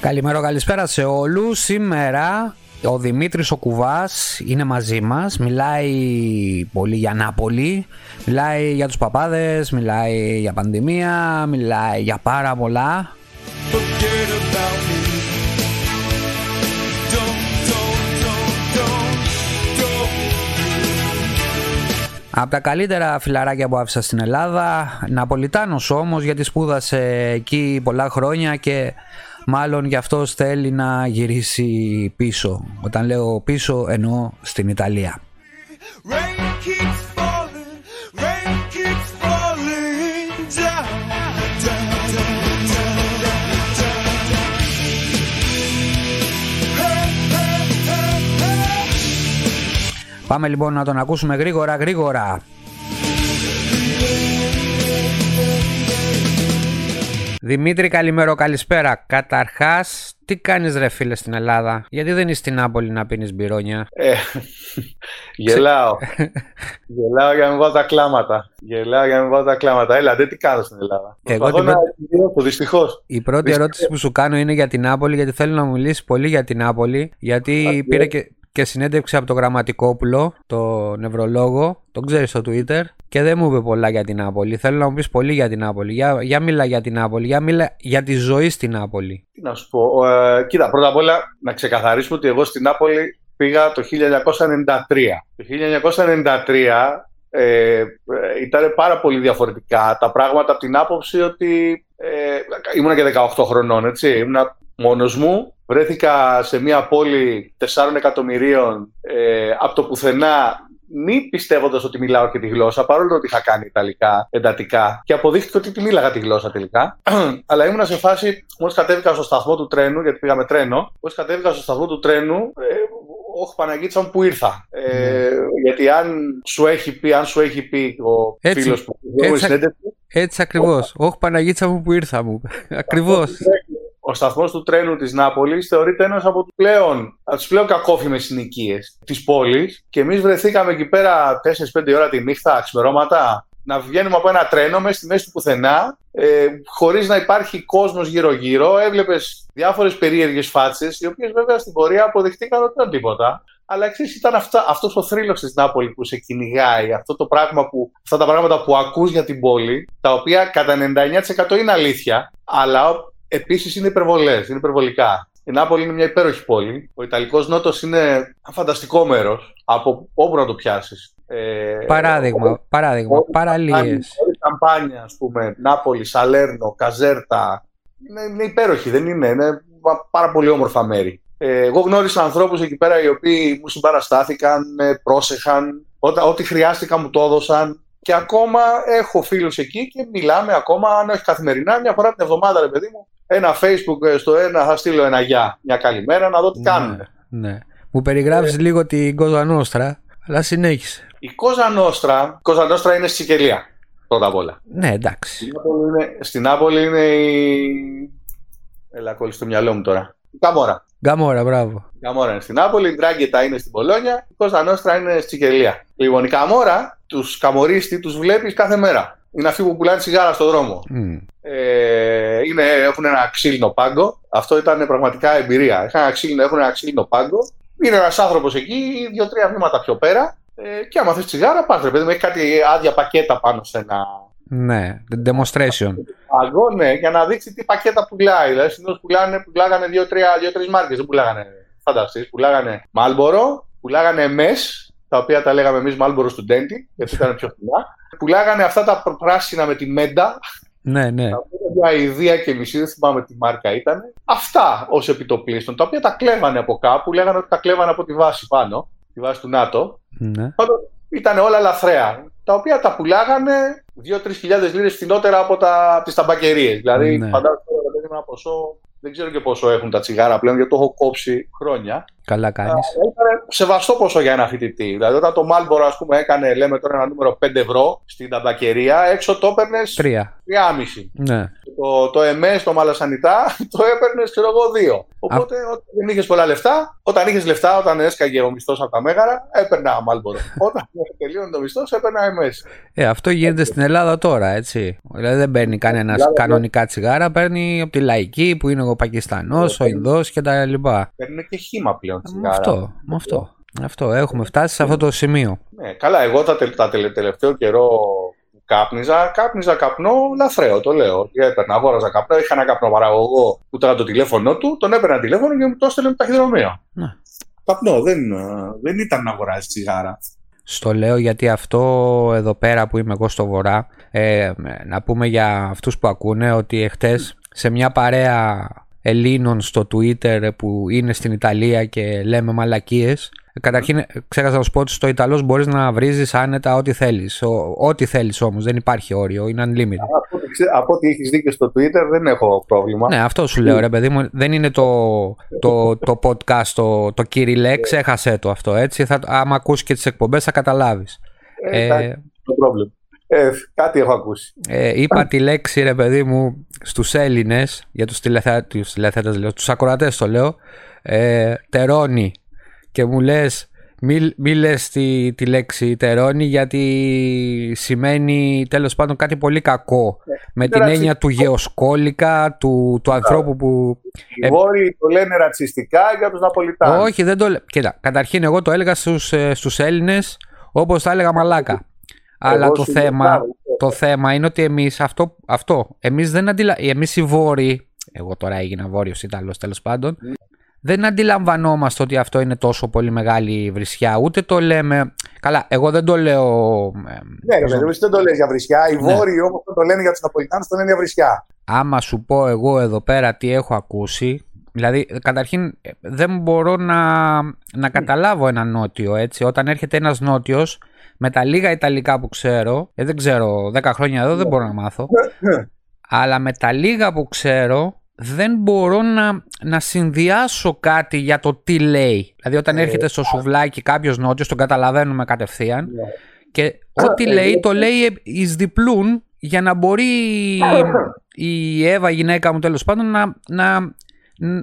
Καλημέρα, καλησπέρα σε όλους. Σήμερα ο Δημήτρης ο Κουβάς είναι μαζί μας, μιλάει πολύ για Νάπολη, μιλάει για τους παπάδες, μιλάει για πανδημία, μιλάει για πάρα πολλά. Από τα καλύτερα φιλαράκια που άφησα στην Ελλάδα, Ναπολιτάνος όμως γιατί σπούδασε εκεί πολλά χρόνια και Μάλλον γι' αυτό θέλει να γυρίσει πίσω. Όταν λέω πίσω εννοώ στην Ιταλία. Πάμε λοιπόν να τον ακούσουμε γρήγορα γρήγορα. Δημήτρη, καλημέρα, καλησπέρα. Καταρχάς, τι κάνεις ρε φίλε στην Ελλάδα, Γιατί δεν είσαι στην Νάπολη να πίνεις μπυρόνια; Ε, γελάω. γελάω για να μην βάλω τα κλάματα. Γελάω για να μην βάλω τα κλάματα. Έλα, δεν τι κάνω στην Ελλάδα. Εγώ την... να δυστυχώς. Η πρώτη ερώτηση που σου κάνω είναι για την Νάπολη, γιατί θέλω να μου μιλήσει πολύ για την Νάπολη. Γιατί πήρε και, και συνέντευξη από τον Γραμματικόπουλο, τον νευρολόγο, τον ξέρεις στο Twitter, και δεν μου είπε πολλά για την Νάπολη. Θέλω να μου πεις πολύ για την Νάπολη. Για, για μιλά για την Νάπολη, για μιλά για τη ζωή στην Νάπολη. Τι να σου πω. Ε, κοίτα, πρώτα απ' όλα να ξεκαθαρίσουμε ότι εγώ στην Νάπολη πήγα το 1993. Το 1993 ε, ήταν πάρα πολύ διαφορετικά τα πράγματα από την άποψη ότι ε, ήμουνα και 18 χρονών, έτσι. Ήμουνα μόνος μου. Βρέθηκα σε μια πόλη 4 εκατομμυρίων ε, από το πουθενά μη πιστεύοντας ότι μιλάω και τη γλώσσα, παρόλο ότι είχα κάνει Ιταλικά εντατικά και αποδείχθηκε ότι τη μίλαγα τη γλώσσα τελικά. Αλλά ήμουν σε φάση, μόλις κατέβηκα στο σταθμό του τρένου, γιατί πήγαμε τρένο, μόλις κατέβηκα στο σταθμό του τρένου, ε, όχι Παναγίτσα μου που ήρθα. Ε, mm. Γιατί αν σου έχει πει, αν σου έχει πει ο φίλος που έτσι, συνέντευξη. Έτσι ακριβώς. Όχι Παναγίτσα μου που ήρθα μου. ακριβώς ο σταθμός του τρένου της Νάπολης θεωρείται ένας από τους πλέον, πλέον κακόφημες συνοικίες της πόλης. Και εμείς βρεθήκαμε εκεί πέρα 4-5 ώρα τη νύχτα, ξημερώματα, να βγαίνουμε από ένα τρένο μέσα στη μέση του πουθενά, ε, χωρίς να υπάρχει κόσμος γύρω-γύρω. Έβλεπες διάφορες περίεργες φάτσες, οι οποίες βέβαια στην πορεία αποδειχτήκαν ότι δεν τίποτα. Αλλά εξή ήταν αυτό αυτός ο θρύλος της Νάπολης που σε κυνηγάει, αυτό το πράγμα που, αυτά τα πράγματα που ακούς για την πόλη, τα οποία κατά 99% είναι αλήθεια, αλλά Επίσης είναι υπερβολές, είναι υπερβολικά. Η Νάπολη είναι μια υπέροχη πόλη. Ο Ιταλικός Νότος είναι ένα φανταστικό μέρος από όπου να το πιάσεις. Ε, παράδειγμα, παράδειγμα, παραλίες. Όλη καμπάνια, ας πούμε, Νάπολη, Σαλέρνο, Καζέρτα. Είναι, είναι υπέροχη, δεν είναι. Είναι πάρα πολύ όμορφα μέρη. Ε, εγώ γνώρισα ανθρώπους εκεί πέρα οι οποίοι μου συμπαραστάθηκαν, με πρόσεχαν. Ό,τι χρειάστηκα μου το έδωσαν. Και ακόμα έχω φίλους εκεί και μιλάμε ακόμα, αν όχι καθημερινά, μια φορά την εβδομάδα, ρε παιδί μου, ένα facebook στο ένα θα στείλω ένα γεια, μια καλημέρα να δω τι ναι, κάνουν. Ναι. Μου περιγράφεις ε, λίγο την Κόζα Νόστρα, αλλά συνέχισε. Η Κόζα Νόστρα, Κόζα Νόστρα είναι στη Σικελία, πρώτα απ' όλα. Ναι, εντάξει. Στην Νάπολη είναι, στην Νάπολη είναι η... Έλα, κόλλη στο μυαλό μου τώρα. Η Καμόρα. Καμόρα, μπράβο. Η Καμόρα είναι στην Νάπολη, η Ντράγκετα είναι στην Πολόνια, η Κόζα Νόστρα είναι στη Σικελία. Λοιπόν, η Καμόρα, τους καμορίστη τους βλέπεις κάθε μέρα είναι αυτοί που πουλάνε τσιγάρα στον δρόμο. Mm. Ε, είναι, έχουν ένα ξύλινο πάγκο. Αυτό ήταν πραγματικά εμπειρία. Έχουν ένα ξύλινο, έχουν ένα ξύλινο πάγκο. Είναι ένας άνθρωπος εκεί, δύο-τρία βήματα πιο πέρα. Ε, και άμα θες τσιγάρα, πας ρε παιδί μου, έχει κάτι άδεια πακέτα πάνω σε ένα. Ναι, demonstration. Πάγκο, ναι, για να δείξει τι πακέτα πουλάει. Δηλαδή, συνήθως πουλάγανε δύο-τρεις μάρκες. Δεν πουλάγανε φανταστείς. Πουλάγανε Μάλμπορο, πουλάγανε MES, τα οποία τα λέγαμε εμείς Μάλμπορο Studenti, γιατί ήταν πιο φθηνά πουλάγανε αυτά τα πράσινα με τη μέντα. Ναι, ναι. Τα ιδέα και μισή, δεν θυμάμαι τι μάρκα ήταν. Αυτά ως επιτοπλίστων, τα οποία τα κλέβανε από κάπου, λέγανε ότι τα κλέβανε από τη βάση πάνω, τη βάση του ΝΑΤΟ. Ναι. ήταν όλα λαθρέα. Τα οποία τα πουλάγανε 2-3 χιλιάδες λίρες φθηνότερα από τις ταμπακερίες. Δηλαδή, ναι. φαντάζομαι ένα ποσό δεν ξέρω και πόσο έχουν τα τσιγάρα πλέον, γιατί το έχω κόψει χρόνια. Καλά κάνεις. Ήταν σεβαστό ποσό για ένα φοιτητή. Δηλαδή, όταν το Μάλμπορο, ας πούμε, έκανε, λέμε τώρα ένα νούμερο 5 ευρώ στην ταμπακερία, έξω το έπαιρνες 3,5. Ναι. Το, το MS, το μαλασανιτά, το έπαιρνες, ξέρω εγώ, δύο. Οπότε όταν δεν είχες πολλά λεφτά, όταν είχες λεφτά, όταν έσκαγε ο μισθός από τα μέγαρα, έπαιρνα μάλμπορο. όταν τελείωνε το μισθός, έπαιρνα MS. Ε, αυτό γίνεται στην Ελλάδα τώρα, έτσι. Δηλαδή δεν παίρνει κανένας κανονικά τσιγάρα, παίρνει από τη λαϊκή που είναι ο Πακιστανός, ο Ινδός κτλ. Παίρνει και χήμα πλέον τσιγάρα. Με αυτό, με αυτό. Αυτό, έχουμε φτάσει σε αυτό το σημείο. Ναι, καλά, εγώ τα, τα τελευταίο καιρό κάπνιζα, κάπνιζα καπνό λαθρέο, το λέω. Και έπαιρνα, αγόραζα καπνό, είχα ένα καπνό παραγωγό που ήταν το τηλέφωνό του, τον έπαιρνα τηλέφωνο και μου το έστελνε με ταχυδρομείο. Ναι. Καπνό, δεν, δεν ήταν να αγοράζεις τσιγάρα. Στο λέω γιατί αυτό εδώ πέρα που είμαι εγώ στο βορρά, ε, να πούμε για αυτούς που ακούνε ότι εχθές σε μια παρέα Ελλήνων στο Twitter που είναι στην Ιταλία και λέμε μαλακίες Καταρχήν, ξέχασα να σου πω ότι στο Ιταλός μπορείς να βρίζεις άνετα ό,τι θέλεις. Ό,τι θέλεις όμως, δεν υπάρχει όριο, είναι unlimited. Από ό,τι έχεις δει και στο Twitter, δεν έχω πρόβλημα. Ναι, αυτό σου λέω, ρε παιδί μου. Δεν είναι το, το, το podcast, το, το Kirill, ξέχασε το αυτό έτσι. Θα, άμα ακούσεις και τις εκπομπές, θα καταλάβεις. Ε, ε, το πρόβλημα. Ε, κάτι έχω ακούσει. Ε, είπα τη λέξη, ρε παιδί μου, στους Έλληνες, για τους τηλεθέτε, λέω, του ακροατές το λέω. Ε, τερώνει και μου λες μη, μη λες τη, τη λέξη τερώνει γιατί σημαίνει τέλος πάντων κάτι πολύ κακό ναι. με την έννοια του γεωσκόλικα, του, του ανθρώπου που... Οι Βόρειοι το λένε ρατσιστικά για τους Ναπολιτάνους. Όχι, δεν το λέω. Κοίτα, καταρχήν εγώ το έλεγα στους, ε, στους Έλληνες όπως θα έλεγα μαλάκα. Αλλά το θέμα, το θέμα είναι ότι εμείς αυτό, αυτό εμείς δεν αντιλα... εμείς οι Βόρειοι, εγώ τώρα έγινα Βόρειος Ιταλός τέλος πάντων, ναι δεν αντιλαμβανόμαστε ότι αυτό είναι τόσο πολύ μεγάλη βρισιά. Ούτε το λέμε. Καλά, εγώ δεν το λέω. Ε, ναι, ναι, δεν το λέει για βρισιά. Οι ναι. Βόρειοι όμως το λένε για τους Ναπολιτάνους, το λένε για βρισιά. Άμα σου πω εγώ εδώ πέρα τι έχω ακούσει. Δηλαδή, καταρχήν δεν μπορώ να, να καταλάβω ένα νότιο έτσι. Όταν έρχεται ένας νότιος με τα λίγα Ιταλικά που ξέρω, ε, δεν ξέρω, 10 χρόνια εδώ δεν μπορώ να μάθω. Ναι, αλλά με τα λίγα που ξέρω, δεν μπορώ να, να συνδυάσω κάτι για το τι λέει. Δηλαδή όταν ε, έρχεται στο σουβλάκι κάποιος νότιος, τον καταλαβαίνουμε κατευθείαν. Ναι. Και ό,τι λέει, το λέει εις διπλούν για να μπορεί η Εύα, η γυναίκα μου τέλος πάντων, να, να,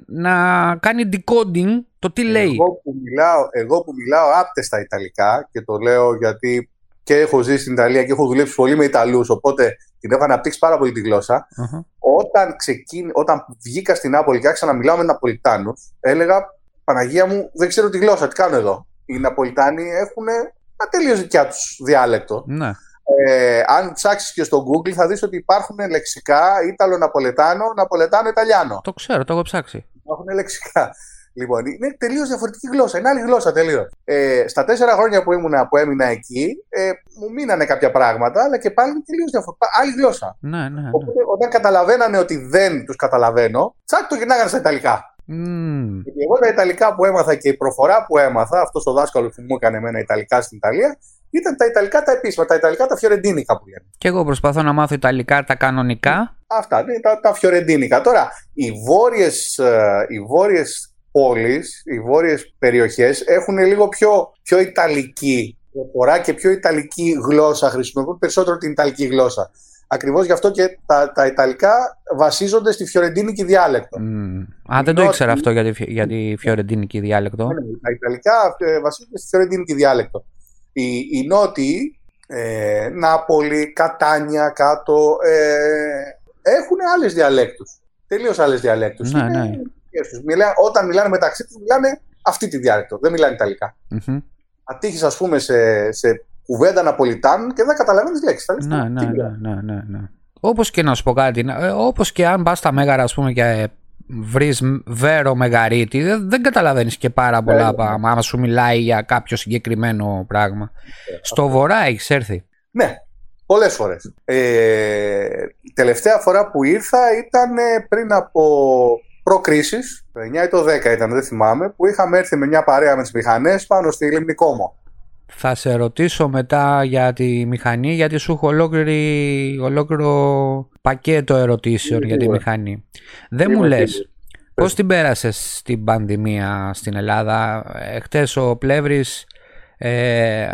να κάνει decoding το τι λέει. Εγώ που μιλάω, εγώ που μιλάω άπτεστα Ιταλικά και το λέω γιατί και έχω ζήσει στην Ιταλία και έχω δουλέψει πολύ με Ιταλούς, οπότε την έχω αναπτύξει πάρα πολύ τη γλώσσα. Uh-huh. Όταν, ξεκίν, όταν βγήκα στην Νάπολη και άρχισα να μιλάω με Ναπολιτάνους, έλεγα Παναγία μου, δεν ξέρω τη γλώσσα, τι κάνω εδώ. Οι Ναπολιτάνοι έχουν ένα τελείω δικιά τους διάλεκτο. Ναι. Ε, αν ψάξεις και στο Google, θα δεις ότι υπάρχουν λεξικά Ιταλο-Ναπολετάνο, Ναπολετάνο-Ιταλιάνο. Το ξέρω, το έχω ψάξει. Υπάρχουν λεξικά. Λοιπόν, είναι τελείως διαφορετική γλώσσα. Είναι άλλη γλώσσα τελείως. Ε, στα τέσσερα χρόνια που, ήμουν, που έμεινα εκεί, ε, μου μείνανε κάποια πράγματα, αλλά και πάλι είναι τελείως διαφορετική. Άλλη γλώσσα. Ναι, ναι, ναι. Οπότε, όταν καταλαβαίνανε ότι δεν τους καταλαβαίνω, τσακ το γυρνάγανε στα Ιταλικά. Mm. Γιατί εγώ τα Ιταλικά που έμαθα και η προφορά που έμαθα, αυτός ο δάσκαλος που μου έκανε εμένα Ιταλικά στην Ιταλία, ήταν τα Ιταλικά τα επίσημα, τα Ιταλικά τα Φιωρεντίνικα που λένε. Και εγώ προσπαθώ να μάθω Ιταλικά τα κανονικά. Αυτά, ναι, τα, τα Φιωρεντίνικα. Τώρα, οι βόρειες ε, οι βόρειες πόλεις, οι βόρειες περιοχές έχουν λίγο πιο, πιο ιταλική προφορά και πιο ιταλική γλώσσα, χρησιμοποιούν περισσότερο την ιταλική γλώσσα. Ακριβώς γι' αυτό και τα, τα Ιταλικά βασίζονται στη φιωρεντίνικη διάλεκτο. Mm. Α, δεν το ήξερα αυτό για τη, για τη φιωρεντίνικη διάλεκτο. Ναι, τα Ιταλικά ε, βασίζονται στη φιωρεντίνικη διάλεκτο. Οι, οι Νότιοι, ε, Νάπολη, Κατάνια κάτω, ε, έχουν άλλες διαλέκτους. Τελείως άλλες διαλέκτους. Ναι, ναι όταν μιλάνε μεταξύ τους, μιλάνε αυτή τη διάλεκτο. Δεν μιλάνε Ιταλικά. Mm-hmm. Ατύχεις, ας πούμε, σε, σε κουβέντα Ναπολιτάνων και δεν καταλαβαίνεις λέξεις. Ναι, ναι, ναι, ναι, ναι, ναι. Όπως και να σου πω κάτι, ε, όπως και αν πας στα μέγαρα, ας πούμε, και βρεις βέρο μεγαρίτη, δεν, δεν καταλαβαίνεις και πάρα πολλά ναι, ναι. άμα σου μιλάει για κάποιο συγκεκριμένο πράγμα. Ε, Στο βορρά έχεις έρθει. Ναι, πολλές φορές. Ε, η τελευταία φορά που ήρθα ήταν πριν από προκρίσεις, το 9 ή το 10 ήταν, δεν θυμάμαι, που είχαμε έρθει με μια παρέα με τις μηχανές πάνω στη Λίμνη Κόμο. Θα σε ρωτήσω μετά για τη μηχανή, γιατί σου έχω ολόκληρο πακέτο ερωτήσεων για τη μηχανή. Δεν μου λες, πώς την πέρασες στην πανδημία στην Ελλάδα; Χτες ο Πλεύρης ε,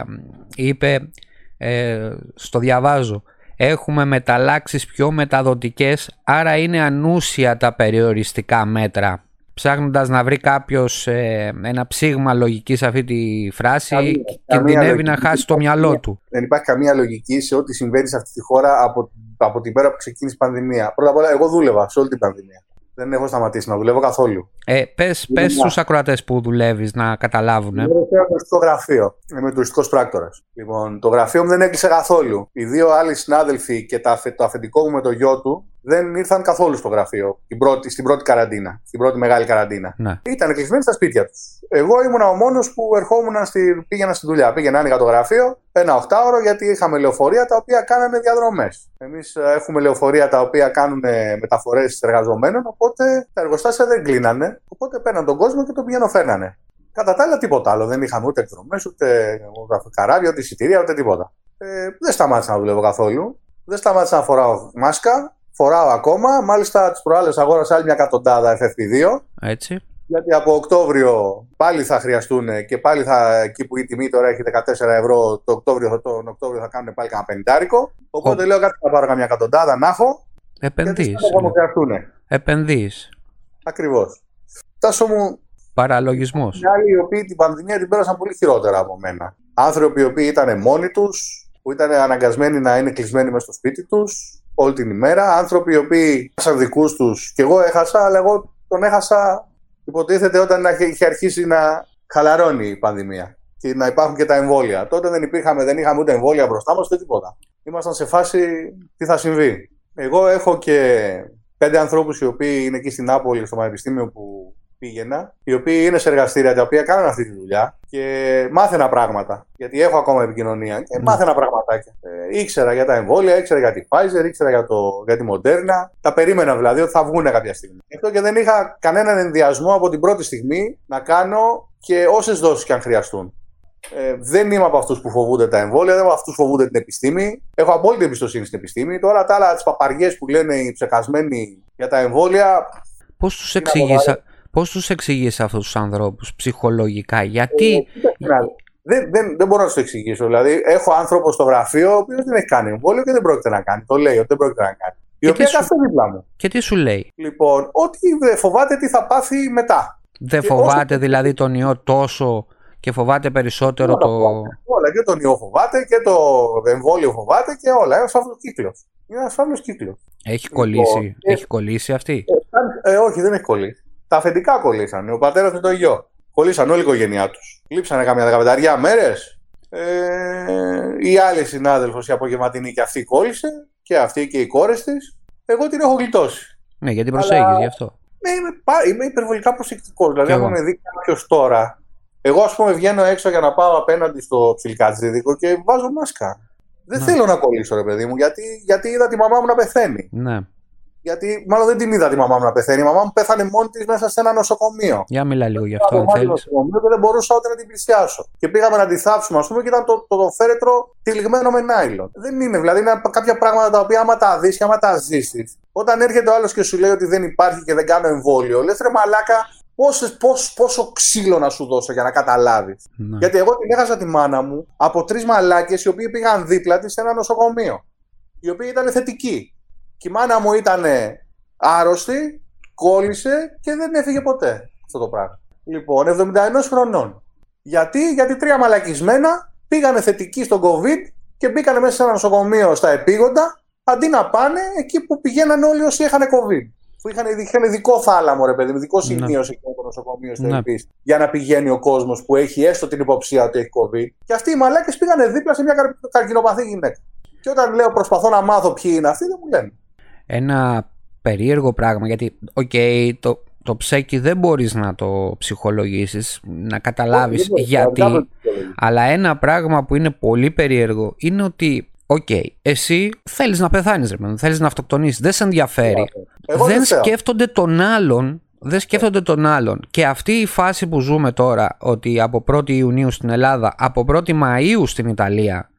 είπε, ε, στο διαβάζω, έχουμε μεταλλάξεις πιο μεταδοτικές, άρα είναι ανούσια τα περιοριστικά μέτρα. Ψάχνοντας να βρει κάποιος ε, ένα ψήγμα λογικής σε αυτή τη φράση, κινδυνεύει να χάσει το μυαλό του. Δεν υπάρχει καμία λογική σε ό,τι συμβαίνει σε αυτή τη χώρα από, από την πέρα που ξεκίνησε η πανδημία. Πρώτα απ' όλα, εγώ δούλευα σε όλη την πανδημία. Δεν έχω σταματήσει να δουλεύω καθόλου. Ε, πες, πες στους ακροατές που δουλεύεις να καταλάβουν. Ε. Είμαι στο γραφείο. Είμαι τουριστικός πράκτορας. Λοιπόν, το γραφείο μου δεν έκλεισε καθόλου. Οι δύο άλλοι συνάδελφοι και το αφεντικό μου με το γιο του δεν ήρθαν καθόλου στο γραφείο την πρώτη, στην πρώτη καραντίνα, στην πρώτη μεγάλη καραντίνα. Ναι. Ήταν κλεισμένοι στα σπίτια τους. Εγώ ήμουν ο μόνος που ερχόμουν στη, πήγαινα στη δουλειά. Πήγαινα άνοιγα το γραφείο ένα οχτάωρο γιατί είχαμε λεωφορεία τα οποία κάνανε διαδρομές. Εμείς ε, έχουμε λεωφορεία τα οποία κάνουν μεταφορές εργαζομένων, οπότε τα εργοστάσια δεν κλείνανε. Οπότε παίρναν τον κόσμο και τον πηγαίνω φέρνανε. Κατά τα άλλα, τίποτα άλλο. Δεν είχαμε ούτε εκδρομές, ούτε καράβια, ούτε εισιτήρια, ούτε τίποτα. Ε, δεν σταμάτησα να δουλεύω καθόλου. Δεν σταμάτησα να φοράω μάσκα φοράω ακόμα. Μάλιστα, τις προάλλες αγόρασα άλλη μια εκατοντάδα FFP2. Έτσι. Γιατί από Οκτώβριο πάλι θα χρειαστούν και πάλι θα, εκεί που η τιμή τώρα έχει 14 ευρώ, το Οκτώβριο, τον Οκτώβριο θα κάνουν πάλι κανένα πεντάρικο. Οπότε λέω κάτι θα πάρω καμιά εκατοντάδα να έχω. Επενδύεις. Επενδύεις. Ακριβώς. Τάσο μου. Παραλογισμός. Οι άλλοι οι οποίοι την πανδημία την πέρασαν πολύ χειρότερα από μένα. Άνθρωποι οι οποίοι ήταν μόνοι τους, που ήταν αναγκασμένοι να είναι κλεισμένοι μέσα στο σπίτι τους, όλη την ημέρα. Άνθρωποι οι οποίοι είχαν δικούς τους και εγώ έχασα, αλλά εγώ τον έχασα υποτίθεται όταν είχε αρχίσει να χαλαρώνει η πανδημία και να υπάρχουν και τα εμβόλια. Τότε δεν, υπήρχαμε, δεν είχαμε ούτε εμβόλια μπροστά μας ούτε τίποτα. Ήμασταν σε φάση τι θα συμβεί. Εγώ έχω και πέντε ανθρώπους οι οποίοι είναι εκεί στην Νάπολη, στο Πανεπιστήμιο που πήγαινα, οι οποίοι είναι σε εργαστήρια τα οποία κάνουν αυτή τη δουλειά και μάθαινα πράγματα. Γιατί έχω ακόμα επικοινωνία και ναι. μάθαινα πραγματάκια. Ε, ήξερα για τα εμβόλια, ήξερα για τη Pfizer, ήξερα για, το, για τη Moderna. Τα περίμενα δηλαδή ότι θα βγουν κάποια στιγμή. Γι' αυτό και δεν είχα κανέναν ενδιασμό από την πρώτη στιγμή να κάνω και όσες δόσεις και αν χρειαστούν. Ε, δεν είμαι από αυτούς που φοβούνται τα εμβόλια, δεν είμαι από αυτούς που φοβούνται την επιστήμη. Έχω απόλυτη εμπιστοσύνη στην επιστήμη. Τώρα τα άλλα, τις παπαριές που λένε οι ψεκασμένοι για τα εμβόλια. Πώς τους εξηγήσει Πώς τους εξηγείς αυτούς τους ανθρώπους ψυχολογικά, γιατί... Ε, δεν, δεν, δεν μπορώ να σου εξηγήσω. Δηλαδή, έχω άνθρωπο στο γραφείο ο οποίος δεν έχει κάνει εμβόλιο και δεν πρόκειται να κάνει. Το λέει ότι δεν πρόκειται να κάνει. Η οποία σου... δίπλα μου. Και τι σου λέει; Λοιπόν, ότι φοβάται τι θα πάθει μετά. Δεν φοβάται δηλαδή τον ιό τόσο και φοβάται περισσότερο το. Όλα και τον ιό φοβάται και το εμβόλιο φοβάται και όλα. Ένας φαύλο κύκλος. Είναι ένας φαύλος κύκλος. Έχει κολλήσει, λοιπόν, έχει κολλήσει αυτή; Ε, ε, όχι, δεν έχει κολλήσει. Τα αφεντικά κολλήσανε. Ο πατέρας με το γιο. Κολλήσαν όλη η οικογένειά τους. Λείψανε καμιά δεκαπενταριά μέρες. Ε, η άλλη συνάδελφος, η απογευματινή, και αυτή κόλλησε. Και αυτή και οι κόρες της. Εγώ την έχω γλιτώσει. Ναι, γιατί προσέχεις γι' αυτό. Ναι, είμαι, είμαι υπερβολικά προσεκτικός. Δηλαδή, αν με δει κάποιος τώρα. Εγώ, ας πούμε, βγαίνω έξω για να πάω απέναντι στο ψιλικάτζιδικο και βάζω μάσκα. Δεν ναι. θέλω να κολλήσω, ρε παιδί μου, γιατί, γιατί είδα τη μαμά μου να πεθαίνει. Ναι. Γιατί μάλλον δεν την είδα τη μαμά μου να πεθαίνει. Η μαμά μου πέθανε μόνη της μέσα σε ένα νοσοκομείο. Για μιλά λίγο γι' αυτό, αν θέλεις. νοσοκομείο και δεν μπορούσα ούτε να την πλησιάσω. Και πήγαμε να τη θάψουμε, ας πούμε, και ήταν το, το, το φέρετρο τυλιγμένο με νάιλον. Δεν είναι, δηλαδή είναι κάποια πράγματα τα οποία άμα τα δεις και άμα τα ζήσεις. Όταν έρχεται ο άλλος και σου λέει ότι δεν υπάρχει και δεν κάνω εμβόλιο, λες ρε μαλάκα, πόσο, πόσο, πόσο ξύλο να σου δώσω για να καταλάβεις. Ναι. Γιατί εγώ την έχασα τη μάνα μου από τρεις μαλάκες οι οποίοι πήγαν δίπλα της σε ένα νοσοκομείο. Οι οποίοι ήταν θετικοί. Και η μάνα μου ήταν άρρωστη, κόλλησε και δεν έφυγε ποτέ αυτό το πράγμα. Λοιπόν, 71 χρονών. Γιατί, γιατί τρία μαλακισμένα πήγανε θετικοί στον COVID και μπήκανε μέσα σε ένα νοσοκομείο στα επίγοντα αντί να πάνε εκεί που πηγαίνανε όλοι όσοι είχαν COVID. Που είχαν, είχαν ειδικό θάλαμο, ρε παιδί, ειδικό ναι. σημείο ναι. σε εκείνο το νοσοκομείο στο ναι. για να πηγαίνει ο κόσμος που έχει έστω την υποψία ότι έχει COVID. Και αυτοί οι μαλάκες πήγανε δίπλα σε μια καρκινοπαθή γυναίκα. Και όταν λέω προσπαθώ να μάθω ποιοι είναι αυτοί, δεν μου λένε ένα περίεργο πράγμα γιατί OK okay, το, το ψέκι δεν μπορείς να το ψυχολογήσεις να καταλάβεις γιατί αλλά ένα πράγμα που είναι πολύ περίεργο είναι ότι OK, okay, εσύ θέλεις να πεθάνεις, ρε, θέλεις να αυτοκτονήσεις, δεν σε ενδιαφέρει. δεν σκέφτονται τον άλλον δεν σκέφτονται τον άλλον. Και αυτή η φάση που ζούμε τώρα, ότι από 1η Ιουνίου στην Ελλάδα, από 1η Μαΐου στην Ιταλία,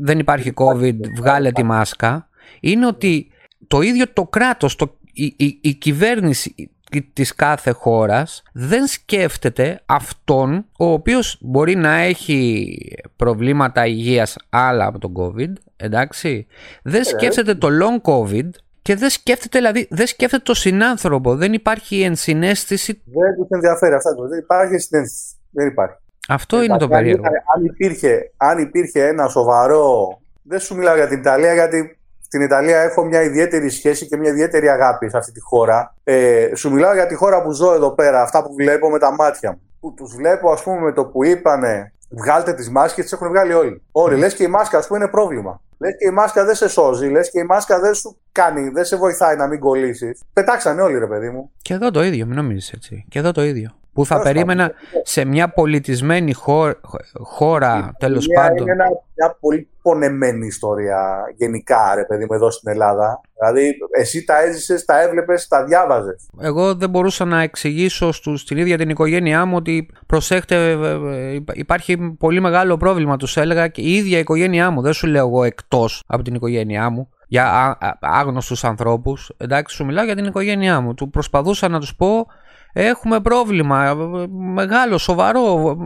δεν υπάρχει COVID, βγάλε τη μάσκα, είναι ότι το ίδιο το κράτος, το, η, η, η, κυβέρνηση της κάθε χώρας δεν σκέφτεται αυτόν ο οποίος μπορεί να έχει προβλήματα υγείας άλλα από τον COVID, εντάξει. Δεν σκέφτεται το long COVID και δεν σκέφτεται, δηλαδή, δεν σκέφτεται το συνάνθρωπο. Δεν υπάρχει ενσυναίσθηση. Δεν τους ενδιαφέρει αυτά. Δεν υπάρχει συνέστηση. Δεν υπάρχει. Αυτό είναι το περίεργο. Αν υπήρχε, αν υπήρχε ένα σοβαρό. Δεν σου μιλάω για την Ιταλία, γιατί στην Ιταλία έχω μια ιδιαίτερη σχέση και μια ιδιαίτερη αγάπη σε αυτή τη χώρα. Ε, σου μιλάω για τη χώρα που ζω εδώ πέρα, αυτά που βλέπω με τα μάτια μου. Που τους βλέπω, ας πούμε, με το που είπανε βγάλτε τις μάσκες, τις έχουν βγάλει όλοι. Όλοι. Λες και η μάσκα, ας πούμε, είναι πρόβλημα. Λες και η μάσκα δεν σε σώζει, λες και η μάσκα δεν σου κάνει, δεν σε βοηθάει να μην κολλήσεις. Πετάξανε όλοι, ρε παιδί μου. Και εδώ το ίδιο, μην νομίζεις έτσι. Και εδώ το ίδιο. Που θα περίμενα σε μια πολιτισμένη χώρα, χώρα τέλος πάντων. Είναι μια πολύ πονεμένη ιστορία γενικά, ρε παιδί μου, εδώ στην Ελλάδα. Δηλαδή, εσύ τα έζησες, τα έβλεπες, τα διάβαζες. Εγώ δεν μπορούσα να εξηγήσω στους, στην ίδια την οικογένειά μου ότι προσέχτε, ε, ε, υπάρχει πολύ μεγάλο πρόβλημα. Τους έλεγα και η ίδια η οικογένειά μου. Δεν σου λέω εγώ εκτός από την οικογένειά μου για άγνωστους ανθρώπους, εντάξει σου μιλάω για την οικογένειά μου, του προσπαθούσα να τους πω έχουμε πρόβλημα, μεγάλο, σοβαρό,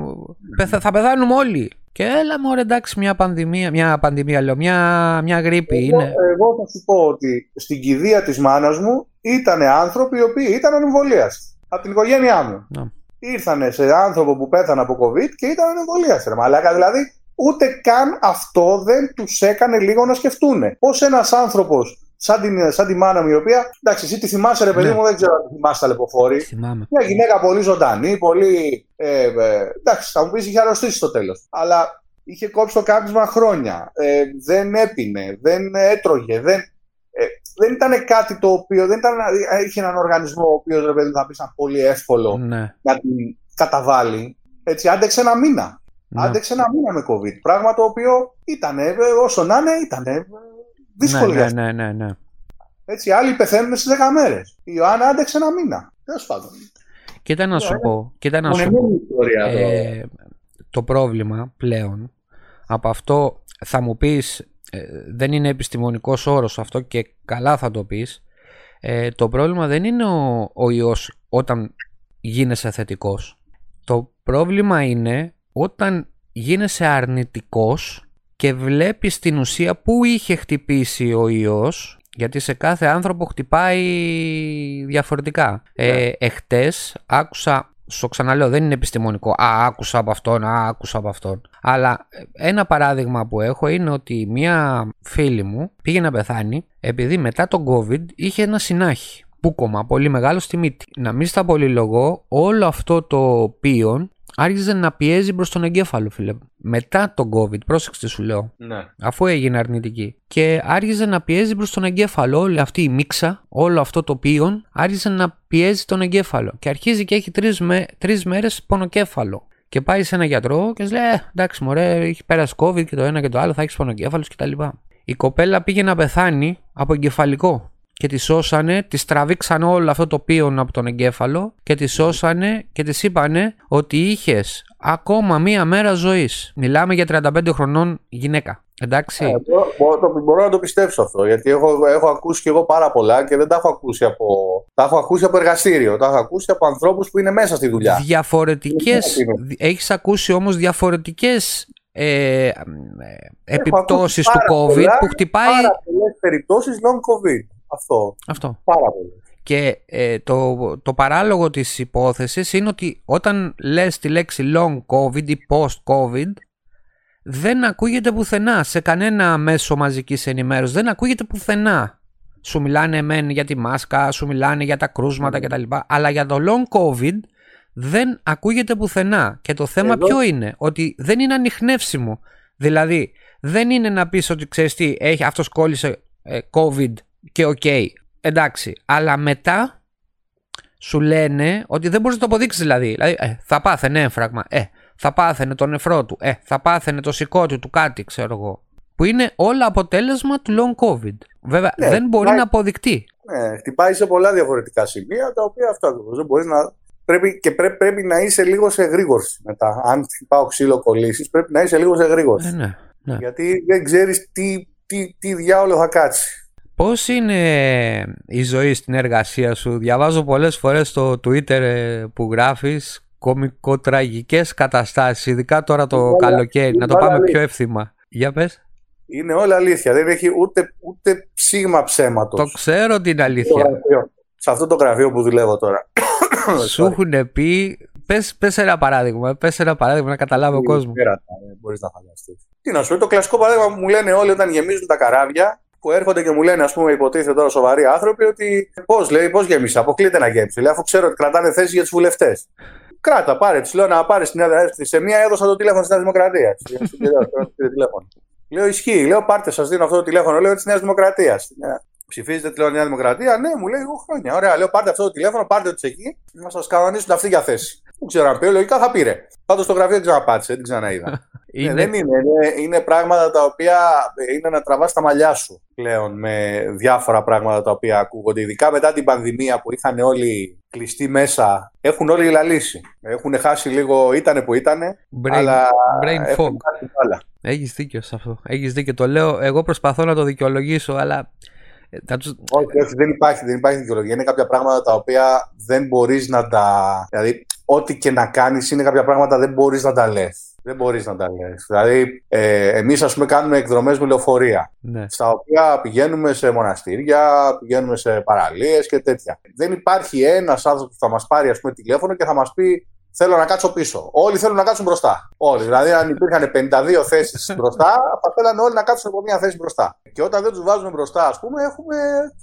θα πεθάνουμε όλοι. Και έλα μου εντάξει μια πανδημία, μια πανδημία λέω, μια, μια γρήπη εγώ, είναι. Εγώ θα σου πω ότι στην κηδεία της μάνας μου ήταν άνθρωποι οι οποίοι ήταν ανεμβολίαστοι. Από την οικογένειά μου. Να. Ήρθανε σε άνθρωπο που πέθανε από COVID και ήταν ανεμβολίαστοι. Μαλάκα δηλαδή ούτε καν αυτό δεν τους έκανε λίγο να σκεφτούν. Πώς ένας άνθρωπος σαν, την, σαν τη μάνα μου η οποία. Εντάξει, εσύ τη θυμάσαι, ρε παιδί ναι. μου, δεν ξέρω αν θυμάσαι τα λεποφόρη. Θυμάμαι. Μια γυναίκα πολύ ζωντανή, πολύ. Ε, ε, εντάξει, θα μου πεις είχε αρρωστήσει στο τέλος. Αλλά είχε κόψει το κάπνισμα χρόνια. Ε, δεν έπινε, δεν έτρωγε, δεν. Ε, δεν ήταν κάτι το οποίο. Δεν ήταν, είχε έναν οργανισμό ο οποίος ρε παιδί θα πεις ήταν πολύ εύκολο ναι. να την καταβάλει. Έτσι, άντεξε ένα μήνα. Ναι. Άντεξε ένα μήνα με COVID. Πράγμα το οποίο ήταν, όσο να είναι, ήταν Δύσκολη ναι, ναι, ναι, ναι, Έτσι, άλλοι πεθαίνουν στι 10 μέρες. Η Ιωάννα άντεξε ένα μήνα. Τέλος πάντων. Κοίτα να σου πω. Κοίτα να σου πω. Ε, το πρόβλημα πλέον από αυτό θα μου πεις ε, δεν είναι επιστημονικός όρος αυτό και καλά θα το πεις ε, το πρόβλημα δεν είναι ο, ο ιός όταν γίνεσαι θετικός το πρόβλημα είναι όταν γίνεσαι αρνητικός και βλέπεις την ουσία που είχε χτυπήσει ο ιός γιατί σε κάθε άνθρωπο χτυπάει διαφορετικά. Ε, ναι. εχτες άκουσα, στο ξαναλέω δεν είναι επιστημονικό, α άκουσα από αυτόν, α άκουσα από αυτόν. Αλλά ένα παράδειγμα που έχω είναι ότι μία φίλη μου πήγε να πεθάνει επειδή μετά τον COVID είχε ένα συνάχη. Πούκομα, πολύ μεγάλο στη μύτη. Να μην στα πολυλογώ, όλο αυτό το πίον άρχιζε να πιέζει προς τον εγκέφαλο, φίλε. Μετά τον COVID, πρόσεξε σου λέω. Ναι. Αφού έγινε αρνητική. Και άρχιζε να πιέζει προς τον εγκέφαλο. Όλη αυτή η μίξα, όλο αυτό το πίον, άρχιζε να πιέζει τον εγκέφαλο. Και αρχίζει και έχει τρεις με, τρεις μέρες πονοκέφαλο. Και πάει σε ένα γιατρό και λέει: «Ε, Εντάξει, μωρέ, έχει πέρασει COVID και το ένα και το άλλο, θα έχεις πονοκέφαλος κτλ. Η κοπέλα πήγε να πεθάνει από εγκεφαλικό και τη σώσανε, τη τραβήξαν όλο αυτό το πίον από τον εγκέφαλο και τη σώσανε και της είπανε ότι είχες ακόμα μία μέρα ζωής. Μιλάμε για 35 χρονών γυναίκα. Εντάξει; Ε, μπορώ, μπορώ, να το πιστέψω αυτό. Γιατί έχω, έχω ακούσει και εγώ πάρα πολλά και δεν τα έχω ακούσει από. Τα έχω ακούσει από εργαστήριο. Τα έχω ακούσει από ανθρώπους που είναι μέσα στη δουλειά. Διαφορετικέ. Έχεις ακούσει όμως διαφορετικές ε, ε, επιπτώσεις του COVID που χτυπάει... Πάρα πολλές περιπτώσεις long COVID. Αυτό. Αυτό. Πάρα πολύ. Και ε, το, το παράλογο της υπόθεσης είναι ότι όταν λες τη λέξη long covid ή post covid δεν ακούγεται πουθενά σε κανένα μέσο μαζικής ενημέρωσης. Δεν ακούγεται πουθενά. Σου μιλάνε μεν για τη μάσκα, σου μιλάνε για τα κρούσματα mm. κτλ. Αλλά για το long covid δεν ακούγεται πουθενά. Και το θέμα ποιο είναι, ότι δεν είναι ανοιχνεύσιμο. Δηλαδή, δεν είναι να πεις ότι ξέρεις τι, έχει, αυτός κόλλησε ε, COVID και OK, okay, εντάξει. Αλλά μετά σου λένε ότι δεν μπορείς να το αποδείξεις δηλαδή. Δηλαδή, ε, θα πάθαινε έμφραγμα, ε, θα πάθαινε το νεφρό του, ε, θα πάθαινε το σηκώτη του κάτι, ξέρω εγώ. Που είναι όλα αποτέλεσμα του long COVID. Βέβαια, ναι, δεν μπορεί να αποδεικτεί. Ναι, χτυπάει σε πολλά διαφορετικά σημεία τα οποία αυτό ακριβώς δεν μπορείς να. Πρέπει, και πρέπει, πρέπει να είσαι λίγο σε γρήγορση μετά. Αν χτυπάω ξύλο κολλήσεις, πρέπει να είσαι λίγο σε γρήγορση. Ε, ναι, ναι. Γιατί δεν ξέρεις τι, τι, τι διάολο θα κάτσει. Πώς είναι η ζωή στην εργασία σου; Διαβάζω πολλές φορές στο Twitter ε, που γράφεις κομικοτραγικές καταστάσεις, ειδικά τώρα το καλοκαίρι. Να το πάμε πιο εύθυμα. Για πες. Είναι όλα αλήθεια. Δεν έχει ούτε, ούτε ψήγμα ψέματος. Το ξέρω ότι είναι αλήθεια. Σε αυτό το γραφείο που δουλεύω τώρα. Σου έχουν πει. Πες, πες ένα παράδειγμα. Πες ένα παράδειγμα να καταλάβει ο κόσμος. Δεν μπορείς να φανταστείς. Τι να σου πει, το κλασικό παράδειγμα που μου λένε όλοι όταν γεμίζουν τα καράβια που έρχονται και μου λένε, ας πούμε, υποτίθεται τώρα σοβαροί άνθρωποι, ότι πώς λέει, πώς γέμισε, αποκλείται να γέμισε. Λέει, αφού ξέρω ότι κρατάνε θέση για τους βουλευτές. Κράτα, πάρε, της λέω να πάρεις στην Σε μία έδωσα το τηλέφωνο τη Νέα Δημοκρατία. λέω, ισχύει. Λέω, πάρτε, σας δίνω αυτό το τηλέφωνο. Λέω της Νέας Δημοκρατίας. Ψηφίζετε τη Νέα Δημοκρατία. Ναι, μου λέει εγώ χρόνια. Ωραία, λέω πάρτε αυτό το τηλέφωνο, πάρτε το εκεί, να σας κανονίσουν αυτή για θέση. Δεν ξέρω αν πει, λογικά θα πήρε. Πάντως στο γραφείο δεν ξαναπάτησε, δεν ξαναείδα. Ε, είναι... δεν είναι, είναι. Είναι πράγματα τα οποία είναι να τραβάς τα μαλλιά σου πλέον με διάφορα πράγματα τα οποία ακούγονται. Ειδικά μετά την πανδημία που είχαν όλοι κλειστοί μέσα, έχουν όλοι λαλήσει. Έχουν χάσει λίγο, ήτανε που ήτανε. Brain, αλλά brain fog. Έχεις δίκιο σε αυτό. Έχεις δίκιο. Το λέω, εγώ προσπαθώ να το δικαιολογήσω, αλλά ε, όχι, όχι, δεν υπάρχει, δεν υπάρχει δικαιολογία. Είναι κάποια πράγματα τα οποία δεν μπορείς να τα. Δηλαδή, ό,τι και να κάνεις είναι κάποια πράγματα δεν μπορείς να τα λες. Δεν μπορείς να τα λες. Δηλαδή, ε, εμείς, ας πούμε, κάνουμε εκδρομές με λεωφορεία. Ναι. Στα οποία πηγαίνουμε σε μοναστήρια, πηγαίνουμε σε παραλίες και τέτοια. Δεν υπάρχει ένας άνθρωπος που θα μας πάρει, ας πούμε, τηλέφωνο και θα μας πει Θέλω να κάτσω πίσω. Όλοι θέλουν να κάτσουν μπροστά. Όλοι. Δηλαδή, αν υπήρχαν 52 θέσεις μπροστά, θα θέλανε όλοι να κάτσουν από μια θέση μπροστά. Και όταν δεν τους βάζουμε μπροστά, ας πούμε, έχουμε,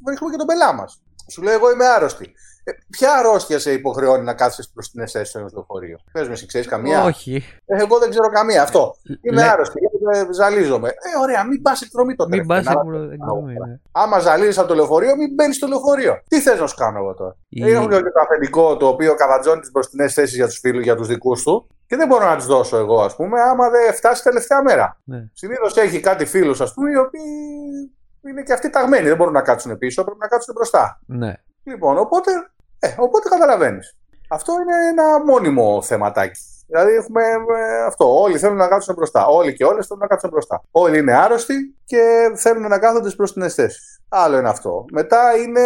βρίσκουμε και τον πελά μας. Σου λέει, Εγώ είμαι άρρωστη. Ε, ποια αρρώστια σε υποχρεώνει να κάτσει προς την αισθέση στο λεωφορείο. Πες με, ξέρεις καμία; Όχι. Ε, εγώ δεν ξέρω καμία. Αυτό. Είμαι Λε... άρρωστη. Ε, ζαλίζομαι. Ε, ωραία, μην πας εκδρομή τότε. Μην πας εκδρομή. Ναι. Άμα ζαλίζεις από το λεωφορείο, μην μπαίνεις στο λεωφορείο. Τι θες να σου κάνω εγώ τώρα; Η... Έχω και το αφεντικό το οποίο καβατζώνεις τι μπροστινέ θέσει για τους φίλους, για τους δικούς του και δεν μπορώ να τι δώσω εγώ, ας πούμε, άμα δεν φτάσει τελευταία μέρα. Ναι. Συνήθως έχει κάτι φίλους, ας πούμε, οι οποίοι είναι και αυτοί ταγμένοι. Δεν μπορούν να κάτσουν πίσω, πρέπει να κάτσουν μπροστά. Ναι. Λοιπόν, οπότε, ε, οπότε καταλαβαίνεις. Αυτό είναι ένα μόνιμο θεματάκι. Δηλαδή έχουμε ε, αυτό. Όλοι θέλουν να κάτσουν μπροστά. Όλοι και όλες θέλουν να κάτσουν μπροστά. Όλοι είναι άρρωστοι και θέλουν να κάθονται προς την αισθέση. Άλλο είναι αυτό. Μετά είναι,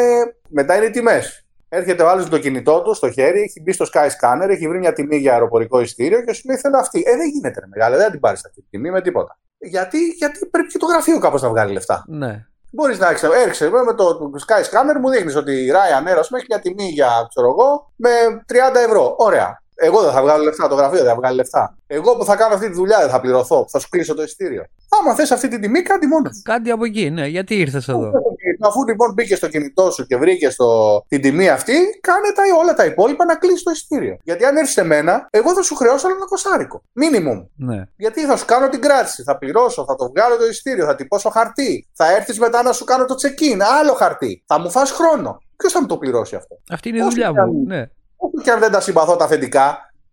μετά είναι οι τιμές. Έρχεται ο άλλος με το κινητό του στο χέρι, έχει μπει στο Sky Scanner, έχει βρει μια τιμή για αεροπορικό ειστήριο και σου λέει θέλω αυτή. Ε, δεν γίνεται ρε μεγάλα, δεν την πάρεις αυτή τη τιμή με τίποτα. Γιατί, γιατί πρέπει και το γραφείο κάπως να βγάλει λεφτά. Ναι. Μπορείς να έρχεσαι με το Sky Scanner, μου δείχνεις ότι η Ryanair έχει μια τιμή για, ξέρω εγώ, με 30 ευρώ. Ωραία. Εγώ δεν θα βγάλω λεφτά, το γραφείο δεν θα βγάλει λεφτά. Εγώ που θα κάνω αυτή τη δουλειά δεν θα πληρωθώ, θα σου κλείσω το ειστήριο. Άμα θες αυτή τη τιμή, κάτι μόνος. Κάτι από εκεί, ναι. Γιατί ήρθες εδώ; Αφού λοιπόν μπήκε στο κινητό σου και βρήκε το... την τιμή αυτή, κάνε τα, όλα τα υπόλοιπα να κλείσει το ειστήριο. Γιατί αν έρθεις σε μένα, εγώ θα σου χρεώσω ένα κοσάρικο. Μίνιμουμ. Ναι. Γιατί θα σου κάνω την κράτηση, θα πληρώσω, θα το βγάλω το ειστήριο, θα τυπώσω χαρτί. Θα έρθεις μετά να σου κάνω το check-in, άλλο χαρτί. Θα μου φας χρόνο. Ποιος θα μου το πληρώσει αυτό; Αυτή είναι η δουλειά μου. Ναι. Όσο και αν δεν τα συμπαθώ τα αφεντικά,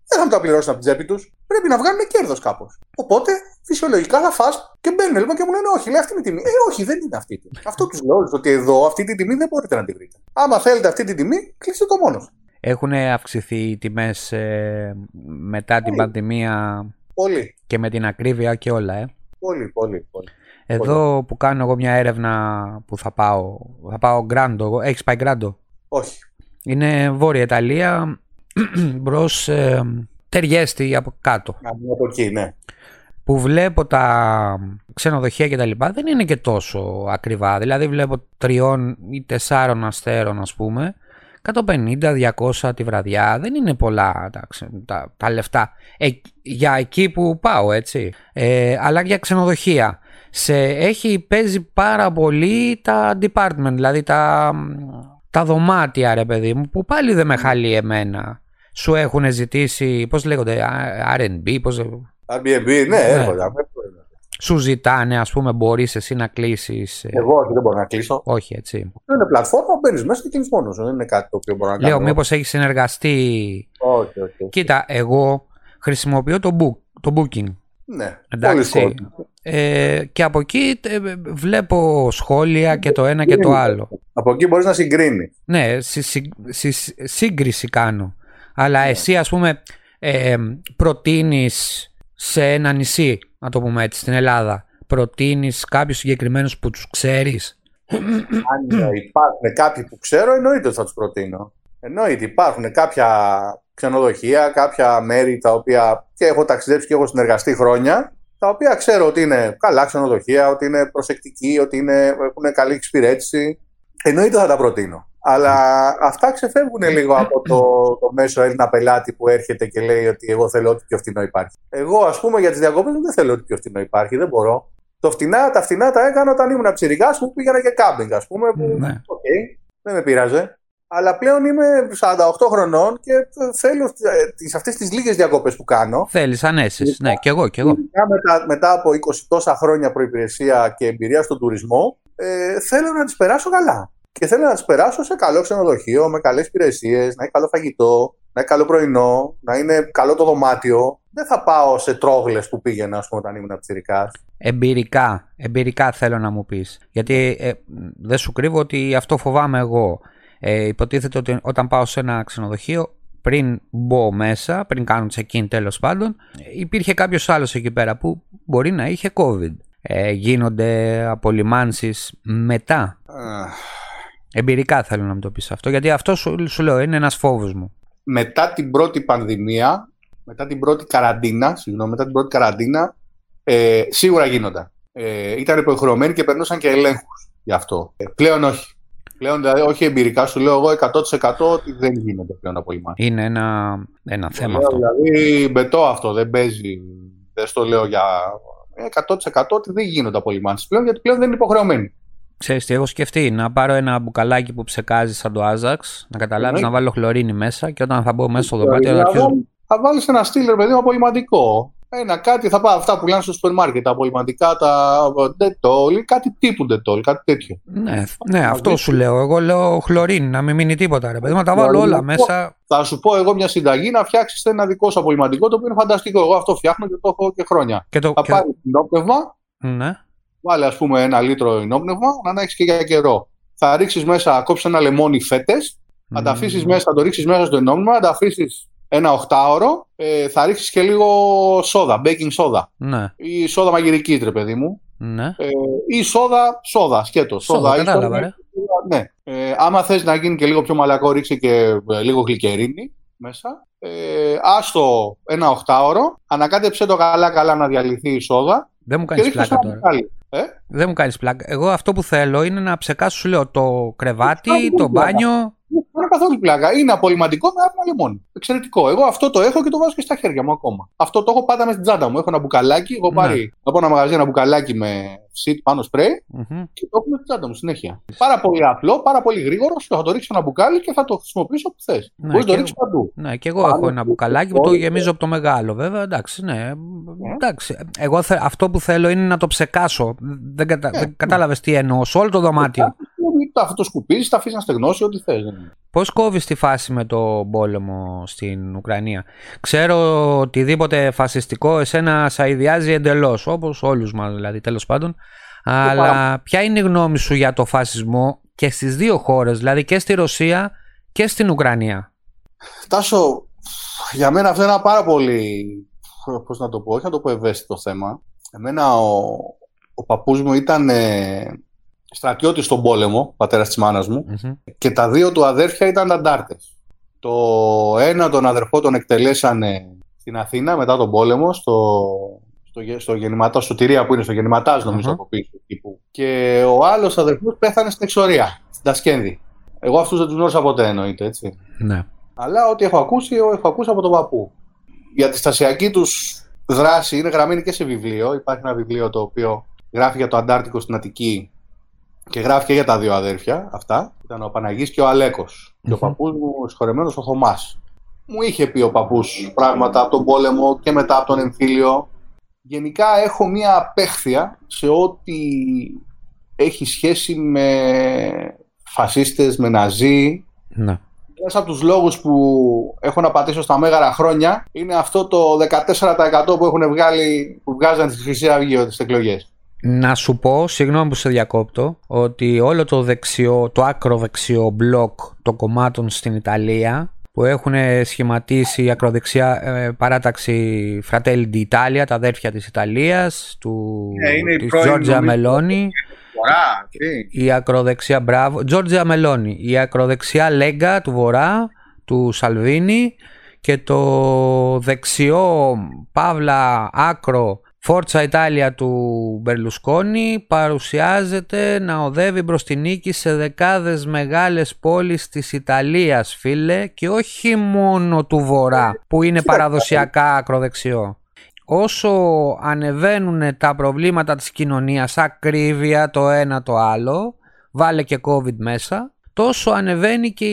δεν θα μου τα πληρώσουν από την τσέπη τους. Πρέπει να βγάλουν κέρδος κάπως. Οπότε φυσιολογικά θα φά και μπαίνουν λοιπόν και μου λένε Όχι, λέει αυτή είναι η τιμή. Ε, όχι, δεν είναι αυτή η τιμή. Αυτό τους λέω ότι εδώ αυτή τη τιμή δεν μπορείτε να την βρείτε. Άμα θέλετε αυτή τη τιμή, κλείστε το μόνος. Έχουν αυξηθεί οι τιμές ε, μετά την πανδημία. Πολύ. Και με την ακρίβεια και όλα, ε; Πολύ, πολύ, πολύ. Εδώ που κάνω εγώ μια έρευνα που θα πάω, θα πάω Γκράντο. Έχεις πάει Γκράντο; Όχι. Είναι Βόρεια Ιταλία, μπρος ε, Τεριέστη από κάτω. Από εκεί, ναι. Που βλέπω τα ξενοδοχεία και τα λοιπά δεν είναι και τόσο ακριβά. Δηλαδή βλέπω τριών ή τεσσάρων αστέρων ας πούμε 150-200 τη βραδιά δεν είναι πολλά τα, τα, τα λεφτά ε, για εκεί που πάω έτσι ε, αλλά για ξενοδοχεία σε, έχει, παίζει πάρα πολύ τα department δηλαδή τα, τα δωμάτια ρε παιδί μου που πάλι δεν με χαλεί εμένα σου έχουν ζητήσει, πώς λέγονται, R&B, πώς... Airbnb, ναι, ναι. έρχονται. Σου ζητάνε, ας πούμε, μπορείς εσύ να κλείσεις... Ε, Εγώ όχι, δεν μπορώ να κλείσω. Όχι, έτσι. Είναι πλατφόρμα, μπαίνεις μέσα και κλείνεις μόνος. Δεν είναι κάτι το οποίο μπορώ να κάνω. Λέω, μήπως έχεις συνεργαστεί... Όχι, όχι. Κοίτα, εγώ χρησιμοποιώ το, book, το booking. Ναι, Εντάξει. Ε, και από εκεί ε, βλέπω σχόλια και το ένα και το άλλο. Από εκεί μπορείς να συγκρίνεις. Ναι, σύγκριση κάνω. Αλλά εσύ ας πούμε ε, προτείνεις σε ένα νησί, να το πούμε έτσι, στην Ελλάδα, προτείνεις κάποιους συγκεκριμένους που τους ξέρεις; Αν υπάρχουν κάποιοι που ξέρω, εννοείται ότι θα τους προτείνω. Εννοείται, υπάρχουν κάποια ξενοδοχεία, κάποια μέρη τα οποία και έχω ταξιδέψει και έχω συνεργαστεί χρόνια, τα οποία ξέρω ότι είναι καλά ξενοδοχεία, ότι είναι προσεκτικοί, ότι είναι, έχουν καλή εξυπηρέτηση. Εννοείται θα τα προτείνω. Αλλά αυτά ξεφεύγουν λίγο από το, το μέσο Έλληνα πελάτη που έρχεται και λέει ότι εγώ θέλω ό,τι πιο φθηνό υπάρχει. Εγώ, ας πούμε, για τις διακοπές δεν θέλω ό,τι πιο φθηνό υπάρχει. Δεν μπορώ. Το φτηνά, τα φτηνά τα έκανα όταν ήμουν ψηρικά που πήγαινα και κάμπινγκ, ας πούμε. Που, ναι. okay, δεν με πειράζε. Αλλά πλέον είμαι 48 χρονών και θέλω σε αυτές τις λίγες διακοπές που κάνω. Θέλεις ανέσεις. Ναι, και εγώ. Και εγώ. Μετά, μετά από 20 τόσα χρόνια προπηρεσία και εμπειρία στον τουρισμό, ε, θέλω να τις περάσω καλά. Και θέλω να τις περάσω σε καλό ξενοδοχείο, με καλές υπηρεσίες, να έχει καλό φαγητό, να έχει καλό πρωινό, να είναι καλό το δωμάτιο. Δεν θα πάω σε τρόγλες που πήγαινα, ας πούμε, όταν ήμουν ψηρικά. Εμπειρικά, εμπειρικά θέλω να μου πεις. Γιατί ε, δεν σου κρύβω ότι αυτό φοβάμαι εγώ. Ε, υποτίθεται ότι όταν πάω σε ένα ξενοδοχείο, πριν μπω μέσα, πριν κάνω check-in τέλος πάντων, υπήρχε κάποιος άλλος εκεί πέρα που μπορεί να είχε COVID. Ε, γίνονται απολυμάνσεις μετά. Εμπειρικά θέλω να μου το πεις αυτό, γιατί αυτό σου, σου λέω είναι ένας φόβος μου. Μετά την πρώτη πανδημία, μετά την πρώτη καραντίνα, συγγνώμη, μετά την πρώτη καραντίνα, ε, σίγουρα γίνονταν. Ε, ήταν υποχρεωμένοι και περνούσαν και ελέγχους γι' αυτό. Ε, πλέον όχι. Πλέον, δηλαδή, όχι εμπειρικά, σου λέω εγώ 100% ότι δεν γίνεται πλέον απολυμάνσεις. Είναι ένα, ένα θέμα αυτό. Δηλαδή, μπετό αυτό, δεν παίζει, δεν στο λέω για 100% ότι δεν γίνονται απολυμάνσεις πλέον, γιατί πλέον δεν είναι υποχρεωμένοι. Ξέρεις τι έχω σκεφτεί, να πάρω ένα μπουκαλάκι που ψεκάζει σαν το Άζαξ, να καταλάβεις να βάλω χλωρίνη μέσα και όταν θα μπω μέσα στο δωμάτιο θα αρχίσω... Θα βάλεις ένα στήλερ παιδί μου απολυματικό. Ένα κάτι θα πάω αυτά που λένε στο σούπερ μάρκετ, τα απολυματικά, τα ντετόλ, κάτι τύπου ντετόλ, κάτι τέτοιο. Ναι, ναι αυτό σου λέω. Εγώ λέω χλωρίνη, να μην μείνει τίποτα. Ρε παιδί, να τα βάλω όλα μέσα. Θα σου πω εγώ μια συνταγή να φτιάξεις ένα δικό σου απολυματικό το οποίο είναι φανταστικό. Εγώ αυτό φτιάχνω και το έχω και χρόνια. Και το, θα και... πάρεις πνεύμα. Ναι Βάλε ας πούμε ένα λίτρο ενόπνευμα, να έχεις και για καιρό. Θα ρίξεις μέσα, κόψεις ένα λεμόνι φέτες, θα τα αφήσεις μέσα, θα το ρίξεις μέσα στο ενόπνευμα, θα τα αφήσεις ένα οχτάωρο, ε, θα ρίξεις και λίγο σόδα, baking soda. Ναι. Ή σόδα μαγειρική, τρε παιδί μου. Ναι. Ε, ή σόδα, σόδα, σκέτο. Σόδα, σόδα κατάλαβα, Ναι. Ε, άμα θες να γίνει και λίγο πιο μαλακό, ρίξει και ε, λίγο γλυκερίνη μέσα. Ε, άστο ένα οχτάωρο, ανακάτεψε το καλά καλά να διαλυθεί η σόδα. Δεν μου κάνεις πλάκα τώρα. Ε; Δεν μου κάνεις πλάκα. Εγώ αυτό που θέλω είναι να ψεκάσω, σου λέω, το κρεβάτι, το μπάνιο. Δεν είναι καθόλου πλάκα. Είναι απολυμαντικό με άπλα λεμόνι. Εξαιρετικό. Εγώ αυτό το έχω και το βάζω και στα χέρια μου ακόμα. Αυτό το έχω πάντα με στην τσάντα μου. Έχω ένα μπουκαλάκι. Έχω ναι. πάρει από ένα μαγαζί ένα μπουκαλάκι με σιτ πάνω σπρέι mm-hmm. και το έχω με στην τσάντα μου συνέχεια. Πάρα πολύ απλό, πάρα πολύ γρήγορο. Θα το ρίξω ένα μπουκάλι και θα το χρησιμοποιήσω όπου θες. Ναι, Μπορείς να το ρίξεις παντού. Ναι, και εγώ έχω ένα μπουκαλάκι που το γεμίζω από το μεγάλο βέβαια. Εντάξει, ναι. ναι. Εντάξει. Εγώ αυτό που θέλω είναι να το ψεκάσω. Δεν, κατα... δεν κατάλαβες τι εννοώ. Σε όλο το δωμάτιο αυτό το σκουπίζεις, τα αφήσεις να στεγνώσει ό,τι θες. Πώς κόβεις τη φάση με το πόλεμο στην Ουκρανία; Ξέρω οτιδήποτε φασιστικό εσένα σα ιδιάζει εντελώς, όπως όλους μας δηλαδή τέλος πάντων. Αλλά ποια είναι η γνώμη σου για το φασισμό και στις δύο χώρες, δηλαδή και στη Ρωσία και στην Ουκρανία; Τάσο, για μένα αυτό είναι ένα πάρα πολύ. Πώς να το πω, όχι να το πω ευαίσθητο θέμα. Εμένα ο, ο παππούς μου ήταν ε, στρατιώτης στον πόλεμο, πατέρας της μάνας μου, και τα δύο του αδέρφια ήταν αντάρτες. Το ένα τον αδερφό τον εκτελέσανε στην Αθήνα μετά τον πόλεμο, στο, στο, στο γεννηματάς, σωτηρία που είναι στο γεννηματάς, νομίζω, από πίσω. Και ο άλλος αδερφός πέθανε στην εξορία, στην Τασκένδη. Εγώ αυτούς δεν τους γνώρισα ποτέ, εννοείται, έτσι. Ναι. Αλλά ό,τι έχω ακούσει, έχω ακούσει από τον παππού. Για τη στασιακή τους δράση είναι γραμμένη και σε βιβλίο. Υπάρχει ένα βιβλίο το οποίο γράφει για το Αντάρτικο στην Αττική και γράφει και για τα δύο αδέρφια αυτά. Ήταν ο Παναγής και ο αλεκος Και ο παππούς μου, συγχωρεμένος ο Θωμάς. Μου είχε πει ο παππούς πράγματα από τον πόλεμο και μετά από τον εμφύλιο. Γενικά έχω μία απέχθεια σε ό,τι έχει σχέση με φασίστες, με ναζί. Ναι. Ένας από τους λόγους που έχω να πατήσω στα μέγαρα χρόνια είναι αυτό το 14% που έχουν βγάλει, που βγάζαν στη Χρυσή Αυγή τις εκλογές. Να σου πω, συγγνώμη που σε διακόπτω, ότι όλο το δεξιό, το άκρο δεξιό μπλοκ των κομμάτων στην Ιταλία που έχουν σχηματίσει η ακροδεξιά ε, παράταξη Fratelli d'Italia, τα αδέρφια της Ιταλίας, του, ναι, της Giorgia Meloni, Βορρά, Η ακροδεξιά, μπράβο. Τζόρτζια Μελώνη. Η ακροδεξιά Λέγκα του Βορρά, του Σαλβίνη και το δεξιό Παύλα άκρο Φόρτσα Ιτάλια του Μπερλουσκόνη παρουσιάζεται να οδεύει μπρος τη νίκη σε δεκάδες μεγάλες πόλεις της Ιταλίας φίλε και όχι μόνο του Βορρά που είναι παραδοσιακά ακροδεξιό. Όσο ανεβαίνουν τα προβλήματα της κοινωνίας, ακρίβεια το ένα το άλλο, βάλε και COVID μέσα, τόσο ανεβαίνει και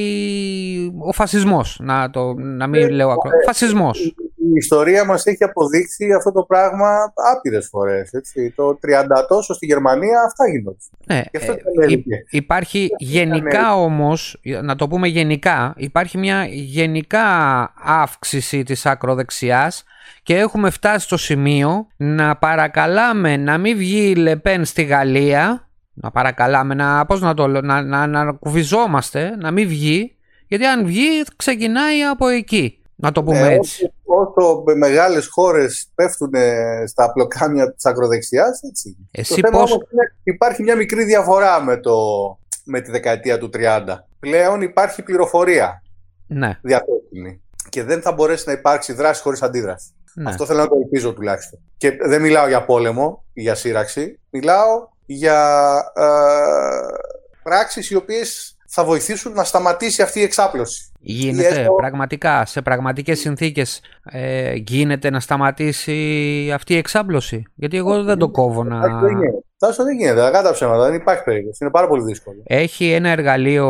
ο φασισμός, να, το, να μην ε, λέω ακρο... Ε, φασισμός. Η ιστορία μας έχει αποδείξει αυτό το πράγμα άπειρες φορές. Έτσι. Το 30 τόσο στη Γερμανία αυτά γίνονται. Ναι, ε, υπάρχει γενικά όμως, να το πούμε γενικά, υπάρχει μια γενικά αύξηση της ακροδεξιάς και έχουμε φτάσει στο σημείο να παρακαλάμε να μην βγει η Λεπέν στη Γαλλία να παρακαλάμε, να, πώς να, το, να, να, να κουβιζόμαστε, να μην βγει, γιατί αν βγει ξεκινάει από εκεί. Να το πούμε ε, έτσι. Όσο, όσο μεγάλες χώρες πέφτουν στα απλοκάμια της ακροδεξιάς, έτσι. Εσύ το πώς... είναι, υπάρχει μια μικρή διαφορά με, το, με τη δεκαετία του 30. Πλέον υπάρχει πληροφορία ναι. διαθέσιμη και δεν θα μπορέσει να υπάρξει δράση χωρίς αντίδραση. Ναι. Αυτό θέλω να το ελπίζω τουλάχιστον. Και δεν μιλάω για πόλεμο ή για σύραξη. Μιλάω για ε, πράξεις οι οποίες θα βοηθήσουν να σταματήσει αυτή η εξάπλωση. Γίνεται πραγματικά, σε πραγματικές συνθήκες ε, γίνεται να σταματήσει αυτή η εξάπλωση; Γιατί εγώ δεν το κόβω να... Τάσο δεν γίνεται, δεν τα ψέματα, δεν υπάρχει περίπτωση. Είναι πάρα πολύ δύσκολο. Έχει ένα εργαλείο,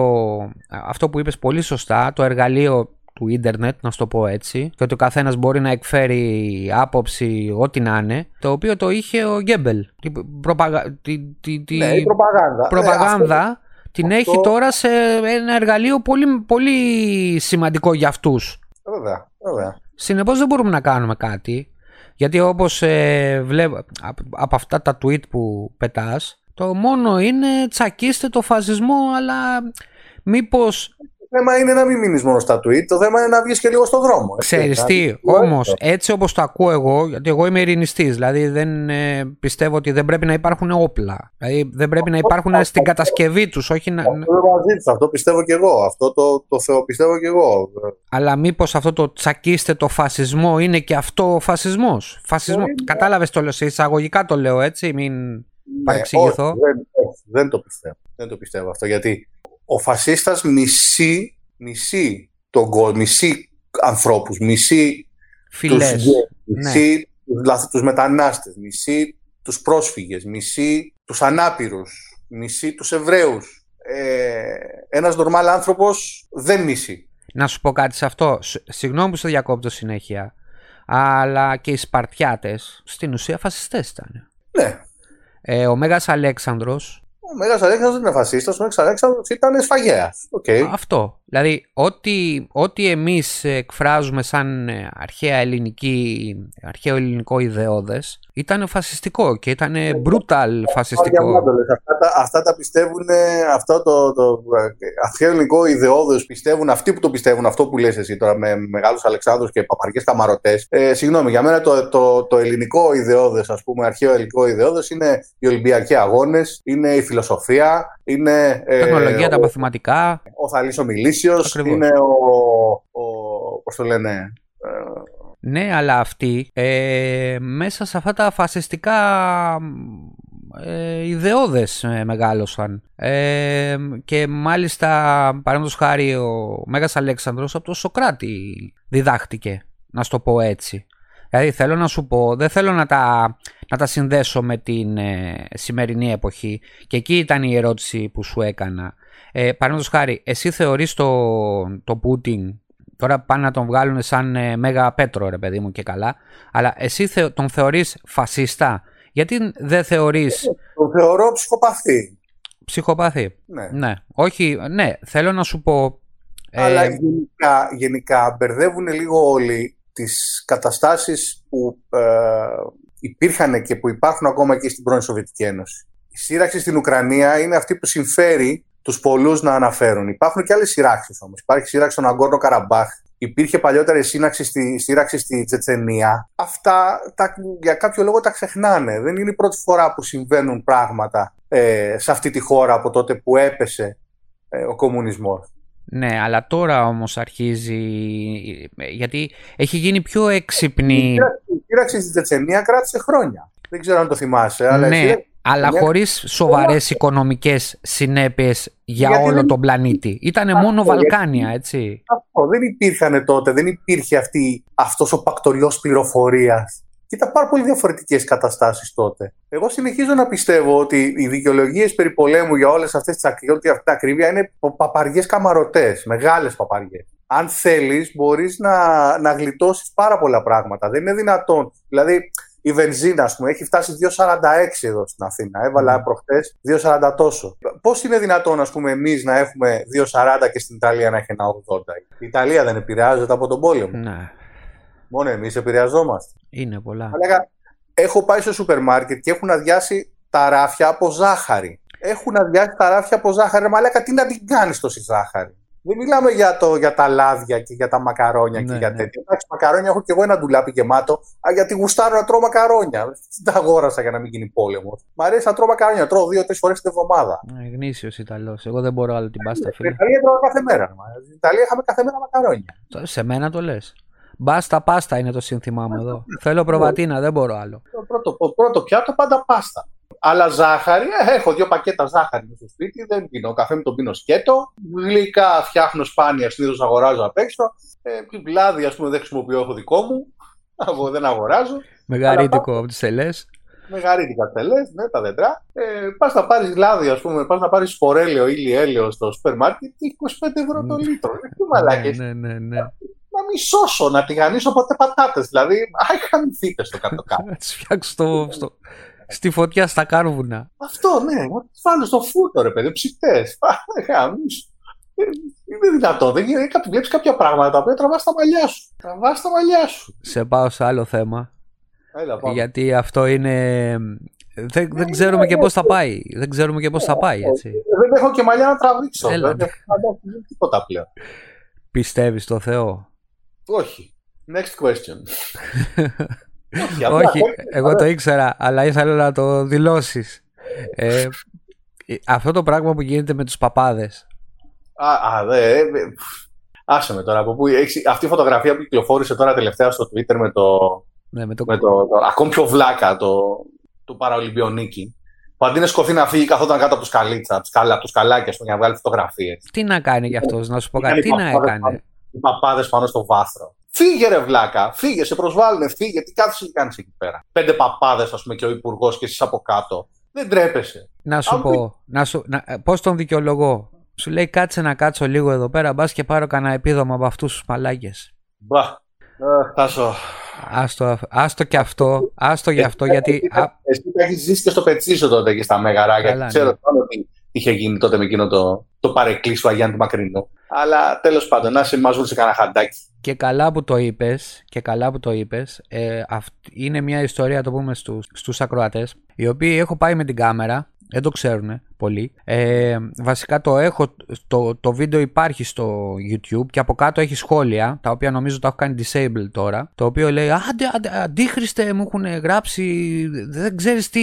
αυτό που είπες πολύ σωστά, το εργαλείο του ίντερνετ, να σου το πω έτσι, και ότι ο καθένας μπορεί να εκφέρει άποψη, ό,τι να είναι, το οποίο το είχε ο Γκέμπελ. Την προπαγα... τη, τη, τη... Ναι, η προπαγάνδα. προπαγάνδα ε, αυτό... την αυτό... έχει τώρα σε ένα εργαλείο πολύ, πολύ σημαντικό για αυτούς. Βέβαια, βέβαια. Συνεπώς δεν μπορούμε να κάνουμε κάτι. Γιατί όπως ε, βλέπω από αυτά τα tweet που πετάς, το μόνο είναι τσακίστε το φασισμό, αλλά μήπως θέμα είναι να μην μείνεις μόνο στα tweet, το θέμα είναι να βγεις και λίγο στον δρόμο. Ξέρεις τι, όμως έτσι όπως το ακούω εγώ, γιατί εγώ είμαι ειρηνιστής, δηλαδή δεν ε, πιστεύω ότι δεν πρέπει να υπάρχουν όπλα. Δηλαδή δεν πρέπει να υπάρχουν στην κατασκευή τους, όχι να. Αυτό μαζί αυτό πιστεύω και εγώ. Αυτό το, το Θεό πιστεύω και εγώ. Αλλά μήπως αυτό το τσακίστε το φασισμό είναι και αυτό ο φασισμός; Φασισμός. Κατάλαβες το λέω, σε εισαγωγικά το λέω έτσι, μην ναι, παρεξηγηθώ. δεν, δεν το πιστεύω. Δεν το πιστεύω αυτό γιατί ο φασίστας μισεί, μισεί τον κόσμο, μισεί ανθρώπους, μισεί Φιλές. τους μισεί ναι. τους, μετανάστες, μισεί τους πρόσφυγες, μισεί τους ανάπηρους, μισεί τους Εβραίους. Ε, ένας νορμάλ άνθρωπος δεν μισεί. Να σου πω κάτι σε αυτό. Συγγνώμη που σε διακόπτω συνέχεια. Αλλά και οι Σπαρτιάτες στην ουσία φασιστές ήταν. Ναι. Ε, ο Μέγας Αλέξανδρος ο Μέγας Αλέξανδρος δεν είναι φασίστας, ο Μέγας Αλέξανδρος ήταν σφαγέας. Okay. Αυτό. Δηλαδή, ό,τι, ό,τι εμείς εκφράζουμε σαν ε, αρχαία ελληνική, αρχαίο ελληνικό ιδεώδες, ήταν φασιστικό και ήταν ε, brutal φασιστικό. Αυτά τα, αυτά τα πιστεύουν, αυτό το, το αρχαίο ελληνικό ιδεώδες πιστεύουν, αυτοί που το πιστεύουν, αυτό που λες εσύ τώρα με μεγάλους Αλεξάνδρους και παπαριές καμαρωτές. Ε, συγγνώμη, για μένα το, το, το ελληνικό ιδεώδες, ας πούμε, αρχαίο ελληνικό ιδεώδες είναι οι Ολυμπιακοί Αγώνες, είναι η φιλοσοφία, είναι... Τεχνολογία, τα μαθηματικά. Ο Θαλής ο είναι ο, ο πώς το λένε, ε, ναι, αλλά αυτοί ε, μέσα σε αυτά τα φασιστικά ε, ιδεώδες ε, μεγάλωσαν. Ε, και μάλιστα, παραδείγματος χάρη, ο Μέγας Αλέξανδρος από το Σοκράτη διδάχτηκε, να σου το πω έτσι. Δηλαδή θέλω να σου πω, δεν θέλω να τα, να τα συνδέσω με την ε, σημερινή εποχή και εκεί ήταν η ερώτηση που σου έκανα. Ε, Παραδείγματος χάρη, εσύ θεωρείς το, το Πούτιν. Τώρα πάνε να τον βγάλουν σαν ε, Μέγα Πέτρο, ρε παιδί μου και καλά. Αλλά εσύ θε, τον θεωρείς φασίστα; Γιατί δεν θεωρεί. Τον θεωρώ ψυχοπαθή. Ψυχοπαθή. Ναι. ναι. Όχι, ναι, θέλω να σου πω. Ε, Αλλά γενικά, γενικά μπερδεύουν λίγο όλοι τις καταστάσεις που ε, υπήρχαν και που υπάρχουν ακόμα και στην πρώην Σοβιετική Ένωση. Η σύραξη στην Ουκρανία είναι αυτή που συμφέρει τους πολλούς να αναφέρουν. Υπάρχουν και άλλες σειράξεις όμως. Υπάρχει σύραξη στον Αγκόρνο Καραμπάχ. Υπήρχε παλιότερα η σύραξη στη, σύραξη στη Τσετσενία. Αυτά τα, για κάποιο λόγο τα ξεχνάνε. Δεν είναι η πρώτη φορά που συμβαίνουν πράγματα ε, σε αυτή τη χώρα από τότε που έπεσε ε, ο κομμουνισμός. Ναι, αλλά τώρα όμως αρχίζει, γιατί έχει γίνει πιο έξυπνη... Η σύραξη στη Τσετσενία κράτησε χρόνια. Δεν ξέρω αν το θυμάσαι. Αλλά ναι, αλλά χωρίς σοβαρές οικονομικές συνέπειες για όλο τον πλανήτη. Ήτανε μόνο Βαλκάνια, έτσι. Αυτό δεν υπήρχαν τότε, δεν υπήρχε αυτή, αυτός ο πακτοριός πληροφορίας ήταν πάρα πολύ διαφορετικές καταστάσεις τότε. Εγώ συνεχίζω να πιστεύω ότι οι δικαιολογίες περί πολέμου για όλες αυτές τις ακρίβεια είναι παπαριές καμαρωτές, μεγάλες παπαριές. Αν θέλεις μπορείς να, να γλιτώσεις πάρα πολλά πράγματα. Δεν είναι δυνατόν. Δηλαδή η βενζίνα, ας πούμε, έχει φτάσει 2,46 εδώ στην Αθήνα. Έβαλα mm. προχτές 2,40 τόσο. Πώς είναι δυνατόν, ας πούμε, εμείς να έχουμε 2,40 και στην Ιταλία να έχει ένα 80. Η Ιταλία δεν επηρεάζεται από τον πόλεμο. Ναι. Μόνο εμείς επηρεαζόμαστε. Είναι πολλά. Αλλά έχω πάει στο σούπερ μάρκετ και έχουν αδειάσει τα ράφια από ζάχαρη. Έχουν αδειάσει τα ράφια από ζάχαρη. Μα λέγα τι να την κάνεις τόση ζάχαρη; Δεν μιλάμε για, το, για τα λάδια και για τα μακαρόνια ναι, και για ναι. τέτοια. Εντάξει, μακαρόνια έχω και εγώ ένα ντουλάπι γεμάτο, α, γιατί γουστάρω να τρώω μακαρόνια. Δεν τα αγόρασα για να μην γίνει πόλεμος. Μ' αρέσει να τρώω μακαρόνια, τρώω δύο-τρει φορές την εβδομάδα. Ναι, Γνήσιος Ιταλός. Εγώ δεν μπορώ άλλο την πάστα, φίλε. Στην Ιταλία τρώω κάθε μέρα. Στην Ιταλία είχαμε κάθε μέρα μακαρόνια. Σε μένα το λες. Μπάστα πάστα είναι το σύνθημά μου εδώ. Θέλω προβατίνα, δεν μπορώ άλλο. Το πρώτο, πρώτο πιάτο πάντα πάστα. Αλλά ζάχαρη, ε, έχω δύο πακέτα ζάχαρη στο σπίτι, δεν πίνω. Ο καφέ μου τον πίνω σκέτο. Γλυκά φτιάχνω σπάνια, συνήθως αγοράζω απ' έξω. Ε, λάδι, ας πούμε, δεν χρησιμοποιώ, έχω δικό μου. Εγώ δεν αγοράζω. Μεγαρίτικο από τις ελέ. Μεγαρίτικα τελέ, ναι, τα δέντρα. Ε, πας να πάρεις λάδι, ας πούμε, πας να πάρεις φορέλαιο ή λιέλαιο στο σούπερ μάρκετ, 25 ευρώ το λίτρο. Ε, τι ναι, ναι, ναι, ναι να μη σώσω, να τηγανίσω ποτέ πατάτες. Δηλαδή, αχ, χαμηθείτε στο κάτω-κάτω. Να τις φτιάξω στο, στο, στη φωτιά στα κάρβουνα. Αυτό, ναι. Να τις βάλω στο φούτο, ρε παιδί, ψητές. Είναι δυνατό. Δεν είναι κάτι. Βλέπεις κάποια πράγματα τα οποία τραβάς τα μαλλιά σου. Τραβάς τα μαλλιά σου. Σε πάω σε άλλο θέμα. Έλα, Γιατί αυτό είναι. Δεν, δεν ξέρουμε και πώς θα πάει. Δεν ξέρουμε και πώς θα πάει, έτσι. Δεν έχω και μαλλιά να τραβήξω. Έλα. Δεν έχω τίποτα πλέον. Πιστεύεις στο Θεό; Όχι. Next question. Όχι, εγώ το ήξερα, αλλά ήθελα να το δηλώσεις. Ε, αυτό το πράγμα που γίνεται με τους παπάδες. Α, α δε, άσε με τώρα. Από που, αυτή η φωτογραφία που κυκλοφόρησε τώρα τελευταία στο Twitter με το, ναι, με το... Με το, ακόμη πιο βλάκα το, το Παραολυμπιονίκη. Που αντί να σκοθεί να φύγει, καθόταν κάτω από τους σκαλίτσα, από τους σκαλάκια για να βγάλει φωτογραφίες. Τι να κάνει γι' αυτός, να σου πω κάτι, τι να έκανε; Οι παπάδες πάνω στο βάθρο. Φύγε ρε βλάκα, φύγε, σε προσβάλλουν, φύγε. Τι κάθεσαι και κάνεις εκεί πέρα. Πέντε παπάδες, ας πούμε, και ο υπουργός και εσείς από κάτω. Δεν τρέπεσαι. Να σου πω, να σου, να, πώς τον δικαιολογώ; Σου λέει κάτσε να κάτσω λίγο εδώ πέρα, μπας και πάρω κανένα επίδομα από αυτούς τους μαλάκες. Μπα. Τάσο. Άστο, άστο και αυτό, άστο γι' αυτό, γιατί... Εσύ έχεις ζήσει και στο πετσίσο τότε και στα μεγαράκια. Ναι. Ξέρω ότι είχε γίνει τότε με εκείνο το, το παρεκκλήσου του Αγιάννη του Μακρινού. Αλλά τέλος πάντων, να σε μαζούν σε κανένα χαντάκι. Και καλά που το είπες, και καλά που το είπες, ε, είναι μια ιστορία, το πούμε, στους στους ακροατές, οι οποίοι έχω πάει με την κάμερα δεν το ξέρουν πολύ. Ε, βασικά το έχω, το, το βίντεο υπάρχει στο YouTube και από κάτω έχει σχόλια, τα οποία νομίζω τα έχω κάνει disable τώρα, το οποίο λέει «Άντε, άντε αντίχριστε μου έχουν γράψει, δεν ξέρεις τι,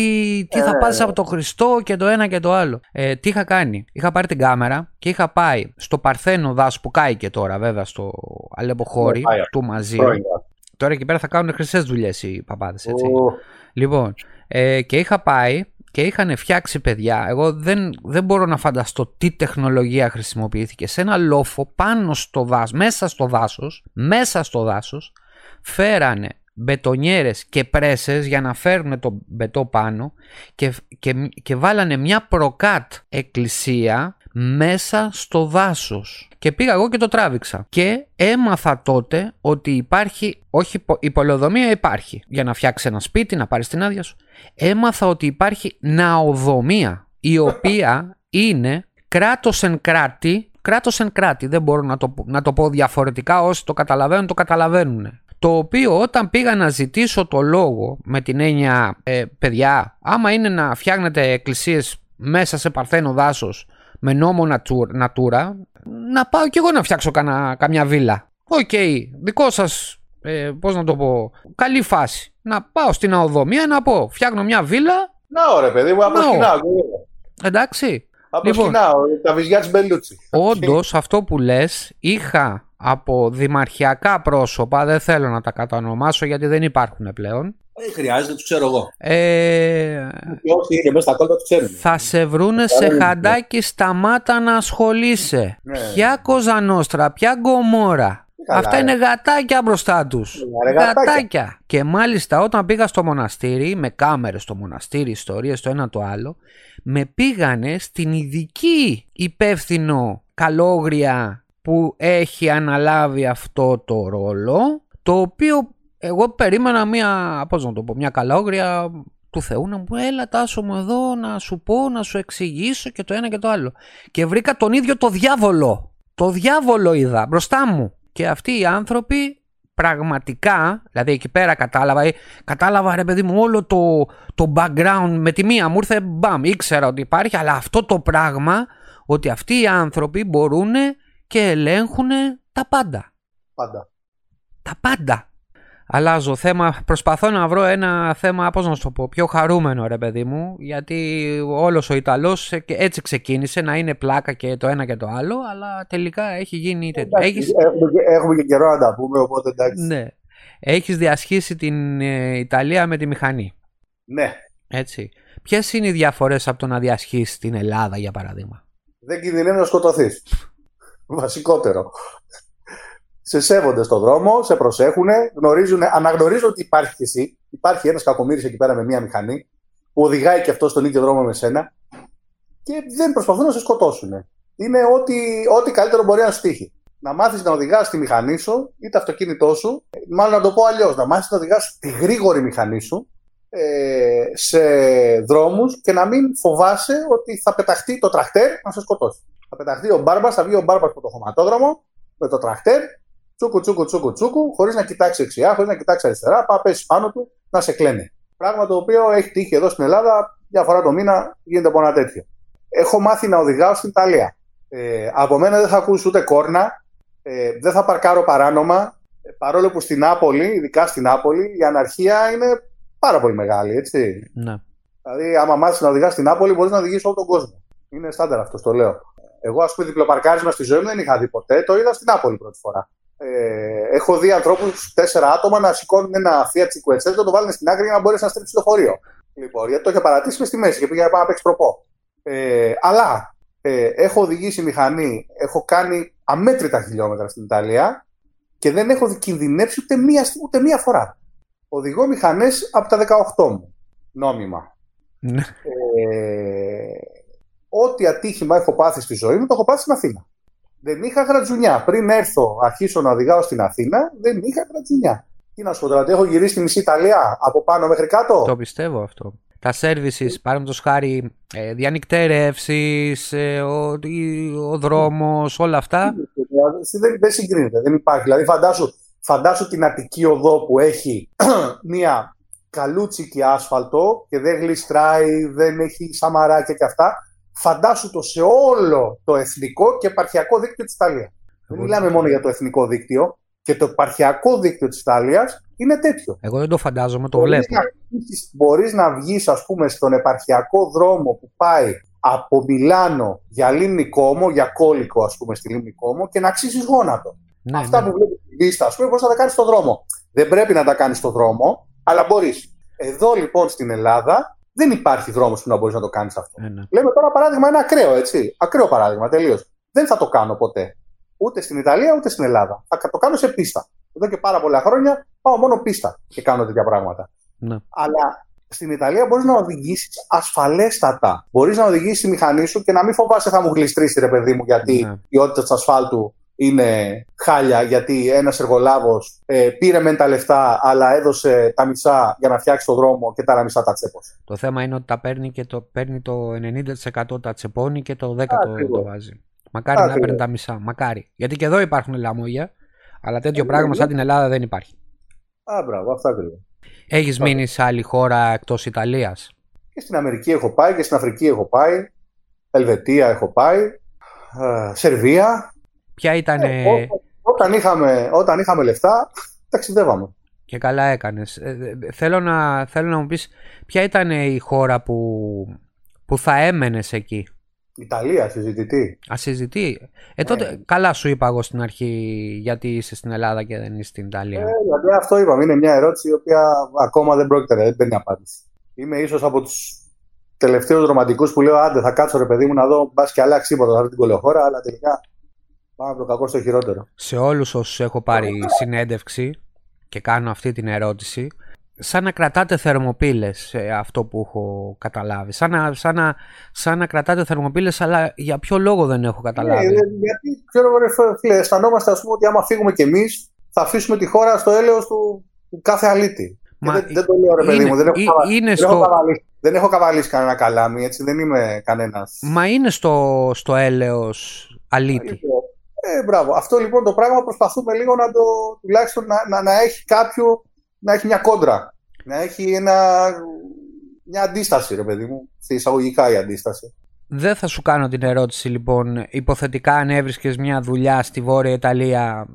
τι θα πάθεις από το Χριστό και το ένα και το άλλο». Ε, τι είχα κάνει, είχα πάρει την κάμερα και είχα πάει στο Παρθένο δάσο που κάει και τώρα βέβαια στο Αλεποχώρι ναι, του μαζί. Τώρα εκεί πέρα θα κάνουν χρυσές δουλειές οι παπάδες, έτσι. Λοιπόν, ε, και είχα πάει και είχαν φτιάξει παιδιά. Εγώ δεν, δεν μπορώ να φανταστώ τι τεχνολογία χρησιμοποιήθηκε. Σε ένα λόφο πάνω στο δάσος, μέσα στο δάσος, μέσα στο δάσος, φέρανε μπετονιέρες και πρέσες για να φέρουν το μπετό πάνω και, και, και βάλανε μια προκάτ εκκλησία μέσα στο δάσος. Και πήγα εγώ και το τράβηξα. Και έμαθα τότε ότι υπάρχει, όχι η πολεοδομία υπάρχει για να φτιάξεις ένα σπίτι, να πάρεις την άδεια σου. Έμαθα ότι υπάρχει ναοδομία η οποία είναι κράτος εν κράτη, κράτος εν κράτη, δεν μπορώ να το, να το πω διαφορετικά, όσοι το καταλαβαίνουν το καταλαβαίνουν. Το οποίο όταν πήγα να ζητήσω το λόγο με την έννοια, ε, παιδιά, άμα είναι να φτιάχνετε εκκλησίες μέσα σε παρθένο δάσος με νόμο Natura, να πάω κι εγώ να φτιάξω κανα, καμιά βίλα. OK, okay, δικό σας, ε, πώς να το πω, καλή φάση. Να πάω στη ναοδομία να πω, φτιάχνω μια βίλα. Να ωραία παιδί μου, απλώς Εντάξει. Από λοιπόν, σκηνά, τα βυζιά της Μπελούτσι. Όντως, αυτό που λες, είχα από δημαρχιακά πρόσωπα, δεν θέλω να τα κατανομάσω γιατί δεν υπάρχουν πλέον. Δεν χρειάζεται, τους ξέρω εγώ. Ε, Όσοι είναι μέσα στα κόλπα τους ξέρουν. Θα σε βρούνε σε χαντάκι, σταμάτα να ασχολείσαι. Ναι. Ποια κοζανόστρα, ποια γκομόρα. Αυτά είναι γατάκια μπροστά τους. Γατάκια. Και μάλιστα όταν πήγα στο μοναστήρι, με κάμερες στο μοναστήρι, ιστορίες το ένα το άλλο, με πήγανε στην ειδική υπεύθυνο καλόγρια που έχει αναλάβει αυτό το ρόλο, το οποίο εγώ περίμενα μια, πώς να το πω, μια καλόγρια του Θεού να μου έλα τάσο μου εδώ να σου πω, να σου εξηγήσω και το ένα και το άλλο. Και βρήκα τον ίδιο το διάβολο. Το διάβολο είδα μπροστά μου. Και αυτοί οι άνθρωποι πραγματικά, δηλαδή εκεί πέρα κατάλαβα, ε, κατάλαβα ρε παιδί μου όλο το, το background με τη μία μου ήρθε μπαμ, ήξερα ότι υπάρχει, αλλά αυτό το πράγμα ότι αυτοί οι άνθρωποι μπορούν και ελέγχουν τα πάντα. Πάντα. Τα πάντα. Αλλάζω θέμα, προσπαθώ να βρω ένα θέμα, πώς να σου το πω, πιο χαρούμενο ρε παιδί μου, γιατί όλος ο Ιταλός έτσι ξεκίνησε να είναι πλάκα και το ένα και το άλλο, αλλά τελικά έχει γίνει... Εντάξει, έχεις... έχουμε, έχουμε, και καιρό να τα πούμε, οπότε εντάξει. Ναι. Έχεις διασχίσει την ε, Ιταλία με τη μηχανή. Ναι. Έτσι. Ποιες είναι οι διαφορές από το να διασχίσεις την Ελλάδα, για παράδειγμα; Δεν κινδυνεύει να σκοτωθείς. Βασικότερο σε σέβονται στον δρόμο, σε προσέχουν, γνωρίζουν, αναγνωρίζουν ότι υπάρχει και εσύ. Υπάρχει ένας κακομίρι εκεί πέρα με μία μηχανή που οδηγάει και αυτό στον ίδιο δρόμο με σένα και δεν προσπαθούν να σε σκοτώσουν. Είναι ό,τι, ό,τι καλύτερο μπορεί να σου τύχει. Να μάθεις να οδηγάς τη μηχανή σου ή το αυτοκίνητό σου, μάλλον να το πω αλλιώς, να μάθεις να οδηγάς τη γρήγορη μηχανή σου ε, σε δρόμους και να μην φοβάσαι ότι θα πεταχτεί το τραχτέρ να σε σκοτώσει. Θα πεταχτεί ο μπάρμπας, θα βγει ο μπάρμπας από το χωματόδρομο με το τραχτέρ τσούκου τσούκου τσούκου τσούκου, χωρίς να κοιτάξει δεξιά, χωρίς να κοιτάξει αριστερά, πάει πέσει πάνω του να σε κλαίνει. Πράγμα το οποίο έχει τύχει εδώ στην Ελλάδα, μια φορά το μήνα γίνεται από ένα τέτοιο. Έχω μάθει να οδηγάω στην Ιταλία. Ε, από μένα δεν θα ακούσει ούτε κόρνα, ε, δεν θα παρκάρω παράνομα, ε, παρόλο που στην Νάπολη, ειδικά στην Νάπολη, η αναρχία είναι πάρα πολύ μεγάλη, έτσι. Ναι. Δηλαδή, άμα μάθεις να οδηγάς στην Νάπολη, μπορείς να οδηγήσεις όλο τον κόσμο. Είναι στάνταρ αυτό, το λέω. Εγώ, ας πούμε, διπλοπαρκάρισμα στη ζωή μου δεν είχα δει ποτέ. Το είδα στην Νάπολη πρώτη φορά. Ε, έχω δει ανθρώπους, τέσσερα άτομα, να σηκώνουν ένα Fiat Cinquecento, το βάλουν στην άκρη για να μπορέσει να στρίψει το χωρίο. Λοιπόν, γιατί το είχε παρατήσει μες στη μέση και πήγε να παίξει προπό. Ε, αλλά ε, έχω οδηγήσει μηχανή, έχω κάνει αμέτρητα χιλιόμετρα στην Ιταλία και δεν έχω κινδυνεύσει ούτε μία, ούτε μία φορά. Οδηγώ μηχανές από τα 18 μου. Νόμιμα. Ναι. ε, ό,τι ατύχημα έχω πάθει στη ζωή μου, το έχω πάθει στην Αθήνα δεν είχα γρατζουνιά. Πριν έρθω, αρχίσω να οδηγάω στην Αθήνα, δεν είχα γρατζουνιά. Τι να σου πω τώρα, έχω γυρίσει στη μισή Ιταλία από πάνω μέχρι κάτω; Το πιστεύω αυτό. Τα services, παραδείγματος χάρη, ε, διανυκτέρευσης, ε, ο, ο δρόμος, όλα αυτά. Δεν, δεν συγκρίνεται, δεν υπάρχει. Δηλαδή, φαντάσου, φαντάσου την Αττική οδό που έχει μία καλούτσικη άσφαλτο και δεν γλιστράει, δεν έχει σαμαράκια και αυτά φαντάσου το σε όλο το εθνικό και επαρχιακό δίκτυο της Ιταλίας. Δεν μιλάμε μόνο για το εθνικό δίκτυο και το επαρχιακό δίκτυο της Ιταλίας είναι τέτοιο. Εγώ δεν το φαντάζομαι, το βλέπω. Να, μπορείς να βγεις ας πούμε στον επαρχιακό δρόμο που πάει από Μιλάνο για Λίμνη Κόμο, για κόλικο ας πούμε στη Λίμνη Κόμο και να αξίσεις γόνατο. Ναι, Αυτά ναι. που βλέπεις στην πίστα ας πούμε μπορείς να τα κάνεις στον δρόμο. Δεν πρέπει να τα κάνεις στον δρόμο, αλλά μπορείς. Εδώ λοιπόν στην Ελλάδα δεν υπάρχει δρόμος που να μπορείς να το κάνεις αυτό. Ε, ναι. Λέμε τώρα παράδειγμα ένα ακραίο, έτσι. Ακραίο παράδειγμα, τελείως. Δεν θα το κάνω ποτέ. Ούτε στην Ιταλία ούτε στην Ελλάδα. Θα το κάνω σε πίστα. Εδώ και πάρα πολλά χρόνια πάω μόνο πίστα και κάνω τέτοια πράγματα. Ναι. Αλλά στην Ιταλία μπορείς να οδηγήσεις ασφαλέστατα. Μπορείς να οδηγήσεις τη μηχανή σου και να μην φοβάσαι θα μου γλιστρήσει, ρε παιδί μου, γιατί ναι. η ποιότητα της ασφάλτου είναι χάλια γιατί ένας εργολάβος ε, πήρε μεν τα λεφτά, αλλά έδωσε τα μισά για να φτιάξει το δρόμο και τα άλλα μισά τα τσέπωσε. Το θέμα είναι ότι τα παίρνει και το, παίρνει το 90% τα τσεπώνει και το 10% το, το βάζει. Μακάρι να παίρνει τα μισά. Μακάρι. Γιατί και εδώ υπάρχουν λαμόγια, αλλά τέτοιο πράγμα σαν την Ελλάδα δεν υπάρχει. Α, μπράβο, αυτά ακριβώς. Έχεις μείνει σε άλλη χώρα εκτός Ιταλίας; Και στην Αμερική έχω πάει και στην Αφρική έχω πάει. Ελβετία έχω πάει. Ε, Σερβία. Ποια ήταν. Ε, όταν, είχαμε, όταν είχαμε λεφτά, ταξιδεύαμε. Και καλά έκανες. Ε, θέλω, να, θέλω να μου πεις, ποια ήταν η χώρα που, που θα έμενες εκεί; Ιταλία, συζητητή. Ασυζητή. Ε, τότε, ναι. καλά σου είπα εγώ στην αρχή γιατί είσαι στην Ελλάδα και δεν είσαι στην Ιταλία. Ε, γιατί αυτό είπαμε. Είναι μια ερώτηση η οποία ακόμα δεν πρόκειται, δεν παίρνει απάντηση. Είμαι ίσως από τους τελευταίους ρομαντικούς που λέω: Άντε, θα κάτσω ρε παιδί μου να δω μπας και αλλάξεις τίποτα. Θα την κολοχώρα, αλλά τελικά πάμε από το κακό στο χειρότερο. Σε όλους όσους έχω πάρει συνέντευξη και κάνω αυτή την ερώτηση, σαν να κρατάτε θερμοπύλες αυτό που έχω καταλάβει. Σαν να, σαν να, σαν να κρατάτε θερμοπύλες αλλά για ποιο λόγο δεν έχω καταλάβει; Ναι, γιατί ξέρω εγώ φίλε, αισθανόμαστε ας πούμε ότι άμα φύγουμε κι εμείς θα αφήσουμε τη χώρα στο έλεος του, του κάθε αλήτη. Μα, δεν, δεν, το λέω ρε παιδί μου, δεν έχω, είναι δεν, στο... έχω καβαλήσει, δεν έχω καβαλήσει κανένα καλάμι, έτσι δεν είμαι κανένας. Μα είναι στο, στο έλεος αλήτη. Ε, μπράβο. Αυτό λοιπόν το πράγμα προσπαθούμε λίγο να το τουλάχιστον να, να, να έχει κάποιο να έχει μια κόντρα. Να έχει ένα, μια αντίσταση, ρε παιδί μου. Στη εισαγωγικά η αντίσταση. Δεν θα σου κάνω την ερώτηση λοιπόν. Υποθετικά αν έβρισκες μια δουλειά στη Βόρεια Ιταλία,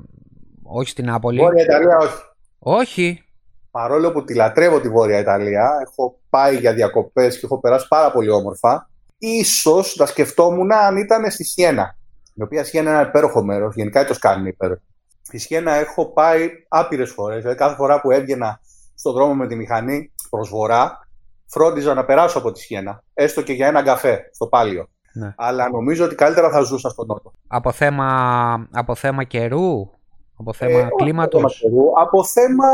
όχι στην Νάπολη. Βόρεια Ιταλία, όχι. Όχι. Παρόλο που τη λατρεύω τη Βόρεια Ιταλία, έχω πάει για διακοπές και έχω περάσει πάρα πολύ όμορφα. Ίσως να σκεφτόμουν αν ήταν στη Σιένα. Η οποία Σιένα είναι ένα υπέροχο μέρος. Γενικά το Τοσκάνη είναι υπέροχο. Στη Σιένα έχω πάει άπειρες φορές. Δηλαδή, κάθε φορά που έβγαινα στον δρόμο με τη μηχανή προς βορρά, φρόντιζα να περάσω από τη Σιένα. Έστω και για ένα καφέ στο πάλιο. Ναι. Αλλά νομίζω ότι καλύτερα θα ζούσα στον Νότο. Από θέμα, από θέμα καιρού, από θέμα ε, κλίματος; Από θέμα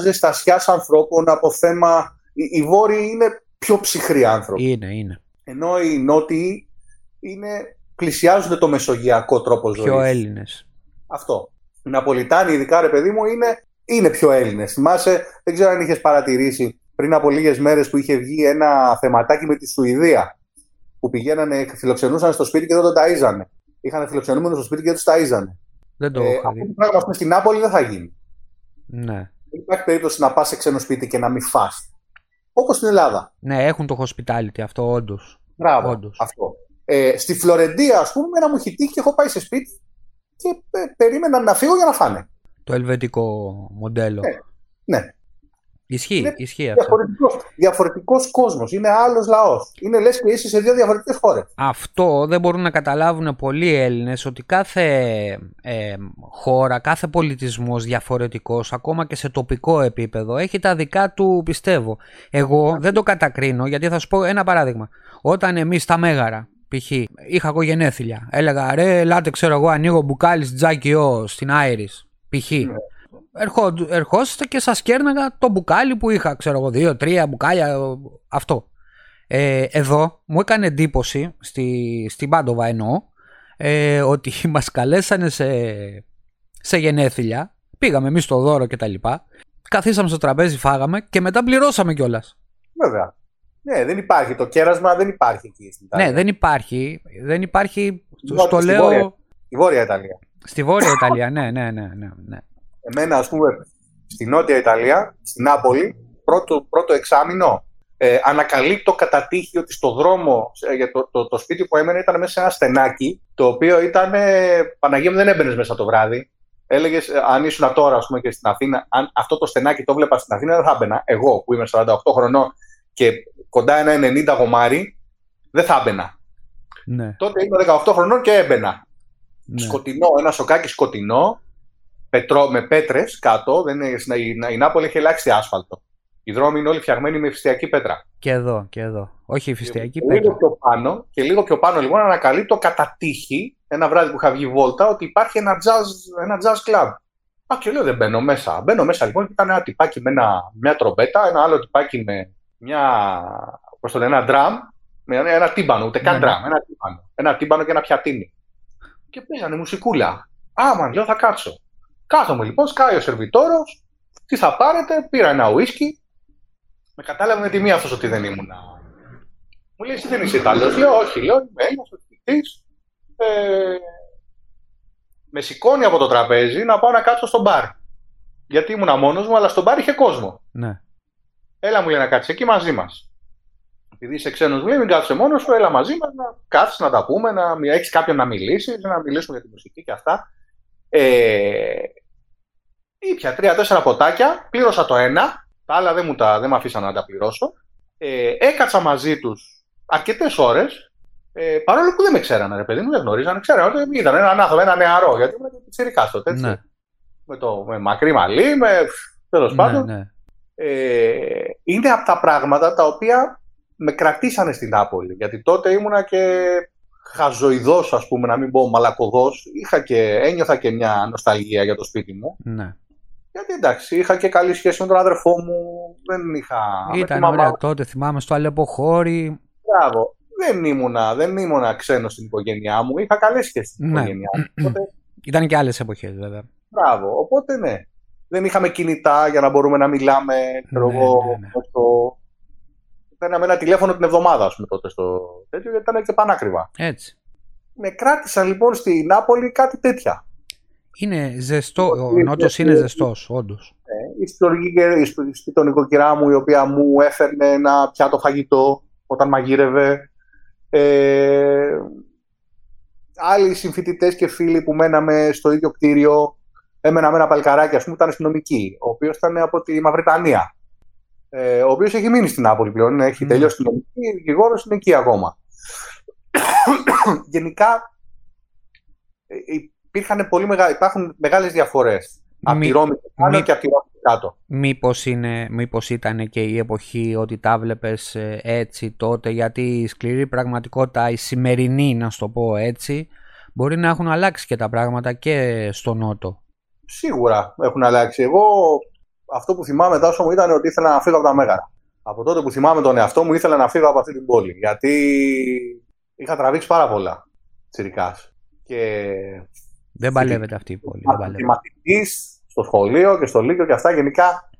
ζεστασιάς ανθρώπων, από θέμα. Οι, οι Βόρειοι είναι πιο ψυχροί άνθρωποι. Είναι, είναι. Ενώ οι Νότιοι είναι, πλησιάζουν το μεσογειακό τρόπο ζωής. Πιο Έλληνες. Αυτό. Οι Ναπολιτάνοι, ειδικά ρε παιδί μου, είναι, είναι πιο Έλληνες. Θυμάσαι, δεν ξέρω αν είχες παρατηρήσει πριν από λίγες μέρες που είχε βγει ένα θεματάκι με τη Σουηδία. Που πηγαίνανε, φιλοξενούσαν στο σπίτι και δεν τον ταΐζανε. Είχαν φιλοξενούμενο στο σπίτι και δεν τους ταΐζανε. Δεν το ε, αυτό το πράγμα στην Νάπολη δεν θα γίνει. Ναι. Δεν υπάρχει περίπτωση να πας σε ξένο σπίτι και να μην φά. Όπως στην Ελλάδα. Ναι, έχουν το hospitality αυτό, όντως. Μπράβο. Αυτό. Ε, στη Φλωρεντία, ας πούμε, ένα μου έχει τύχει και έχω πάει σε σπίτι και περίμεναν να φύγω για να φάνε. Το ελβετικό μοντέλο. Ναι. ναι. Ισχύει, είναι ισχύει αυτό. Διαφορετικός, διαφορετικός κόσμος, είναι άλλος λαός. Είναι λες και είσαι σε δύο διαφορετικές χώρες. Αυτό δεν μπορούν να καταλάβουν πολλοί Έλληνες ότι κάθε ε, χώρα, κάθε πολιτισμός διαφορετικός, ακόμα και σε τοπικό επίπεδο, έχει τα δικά του πιστεύω. Εγώ δεν το κατακρίνω γιατί θα σου πω ένα παράδειγμα. Όταν εμείς τα Μέγαρα Π.χ. είχα εγώ γενέθλια. Έλεγα ρε, ελάτε, ξέρω εγώ, ανοίγω μπουκάλι τζάκιο στην Άιρη. Π.χ. Ναι. ερχόσαστε και σας κέρναγα το μπουκάλι που είχα, ξέρω εγώ, δύο, τρία μπουκάλια, αυτό. Ε, εδώ μου έκανε εντύπωση, στη, στην Πάντοβα εννοώ, ε, ότι μας καλέσανε σε, σε γενέθλια, πήγαμε εμείς στο δώρο κτλ. Καθίσαμε στο τραπέζι, φάγαμε και μετά πληρώσαμε κιόλας. Βέβαια. Ναι, δεν υπάρχει. Το κέρασμα δεν υπάρχει εκεί στην Ιταλία. Ναι, δεν υπάρχει. Δεν υπάρχει. στο λέω. Βόρεια, στη Βόρεια Ιταλία. Στη Βόρεια Ιταλία, ναι, ναι, ναι, ναι, ναι. Εμένα, ας πούμε, στη Νότια Ιταλία, στην Νάπολη, πρώτο, πρώτο εξάμεινο, ε, ανακαλύπτω κατά τύχη ότι στο δρόμο ε, για το, το, το, σπίτι που έμενε ήταν μέσα σε ένα στενάκι, το οποίο ήταν. Ε, Παναγία μου, δεν έμπαινες μέσα το βράδυ. Έλεγες, ε, αν ήσουν τώρα, ας πούμε, και στην Αθήνα, αν αυτό το στενάκι το βλέπα στην Αθήνα, δεν θα έμπαινα. Εγώ που είμαι 48 χρονών και κοντά ένα 90 γομάρι, δεν θα έμπαινα. Ναι. Τότε ήμουν 18 χρονών και έμπαινα. Ναι. Σκοτεινό, ένα σοκάκι σκοτεινό, πετρό, με πέτρες κάτω. Δεν είναι, η, η Νάπολη έχει ελάχιστη άσφαλτο. Οι δρόμοι είναι όλοι φτιαγμένοι με φυστιακή πέτρα. Και εδώ, και εδώ. Όχι φυστιακή και πέτρα. Λίγο πιο πάνω, και λίγο πιο πάνω λοιπόν ανακαλύπτω κατά τύχη ένα βράδυ που είχα βγει βόλτα ότι υπάρχει ένα jazz, ένα jazz club. Α, και λέω δεν μπαίνω μέσα. Μπαίνω μέσα λοιπόν και ήταν ένα τυπάκι με ένα, μια τρομπέτα, ένα άλλο τυπάκι με μια, πώς το λένε, ένα drum, με ένα, ένα τύμπανο, ούτε καν ναι, ναι. drum, ένα τύμπανο. Ένα τύμπανο και ένα πιατίνι. Και παίζανε μουσικούλα. Άμα, λέω, θα κάτσω. Κάθομαι λοιπόν, σκάει ο σερβιτόρος, τι θα πάρετε, πήρα ένα ουίσκι. Με κατάλαβε με τη μία αυτός ότι δεν ήμουν. Μου λέει, εσύ δεν είσαι Ιταλός. Λέω, όχι, λέω, είμαι Έλληνας, ο ε, με σηκώνει από το τραπέζι να πάω να κάτσω στο μπαρ. Γιατί ήμουν μόνος μου, αλλά στο μπαρ είχε κόσμο. Ναι. Έλα μου λέει να κάτσει εκεί μαζί μας. Επειδή είσαι ξένος, μου λέει μην κάτσε μόνος σου, έλα μαζί μας να κάτσει να τα πούμε, να έχεις κάποιον να μιλήσεις, να μιλήσουμε για τη μουσική και αυτά. Ε, ήπια τρία-τέσσερα ποτάκια, πλήρωσα το ένα, τα άλλα δεν μου τα, δεν με αφήσαν να τα πληρώσω. Ε, έκατσα μαζί τους αρκετές ώρες, ε, παρόλο που δεν με ξέρανε, ρε παιδί μου, δεν γνωρίζανε, ξέρανε ότι ήταν έναν άνθρωπο, ένα νεαρό, γιατί ήμουν και τότε. Έτσι. Ναι. Με, το, με μακρύ μαλλί, με. τέλος Ναι, πάντων. ναι. Ε, είναι από τα πράγματα τα οποία με κρατήσανε στην Νάπολη. Γιατί τότε ήμουνα και χαζοειδός, ας πούμε, να μην πω μαλακοδός. Είχα και, ένιωθα και μια νοσταλγία για το σπίτι μου. ναι. Γιατί εντάξει, είχα και καλή σχέση με τον άδερφό μου. Δεν είχα. με τη Ήταν μαμά ωραία μου. τότε, θυμάμαι στο Αλέπο χώρι. Μπράβο. Δεν ήμουνα, δεν ήμουνα ξένος στην οικογένειά μου. Είχα καλές σχέσεις στην Ναι. οικογένειά μου. Οπότε, Ήταν και άλλες εποχές βέβαια. μπράβο. Οπότε ναι. Δεν είχαμε κινητά για να μπορούμε να μιλάμε. Ξέρω Ναι, εγώ. ναι, ναι. Στο... Παίρναμε ένα τηλέφωνο την εβδομάδα, ας πούμε, τότε στο τέτοιο, γιατί ήταν και πανάκριβα. Έτσι. Με κράτησαν λοιπόν στη Νάπολη κάτι τέτοια. Είναι ζεστό, ο Είναι Νότος ζεστό. είναι ζεστός, όντως. Ε, η ιστορική η σπ- σπιτον νοικοκυρά μου, η οποία μου έφερνε ένα πιάτο φαγητό όταν μαγείρευε. Ε, άλλοι συμφοιτητές και φίλοι που μέναμε στο ίδιο κτίριο. Έμενα με ένα παλικαράκι, ας πούμε, που ήταν αστυνομική, ο οποίος ήταν από τη Μαυριτανία. Ε, ο οποίος έχει μείνει στην Νάπολη πλέον, έχει Ναι. τελειώσει την νομική, δικηγόρος είναι εκεί ακόμα. Γενικά ε, υπήρχαν πολύ μεγα... υπάρχουν μεγάλες διαφορές από Μη- τη Ρώμη πάνω μη- και από τη Ρώμη κάτω. Μήπως, είναι, μήπως ήταν και η εποχή ότι τα βλέπεις ε, έτσι τότε γιατί η σκληρή πραγματικότητα, η σημερινή να στο πω έτσι, μπορεί να έχουν αλλάξει και τα πράγματα και στο Νότο. Σίγουρα έχουν αλλάξει. Εγώ αυτό που θυμάμαι τόσο μου ήταν ότι ήθελα να φύγω από τα Μέγαρα. Από τότε που θυμάμαι τον εαυτό μου ήθελα να φύγω από αυτή την πόλη. Γιατί είχα τραβήξει πάρα πολλά τσιρικάς. Και Δεν παλεύεται αυτή η πόλη. Δεν παλεύεται. μαθητής στο σχολείο και στο Λύκειο και αυτά γενικά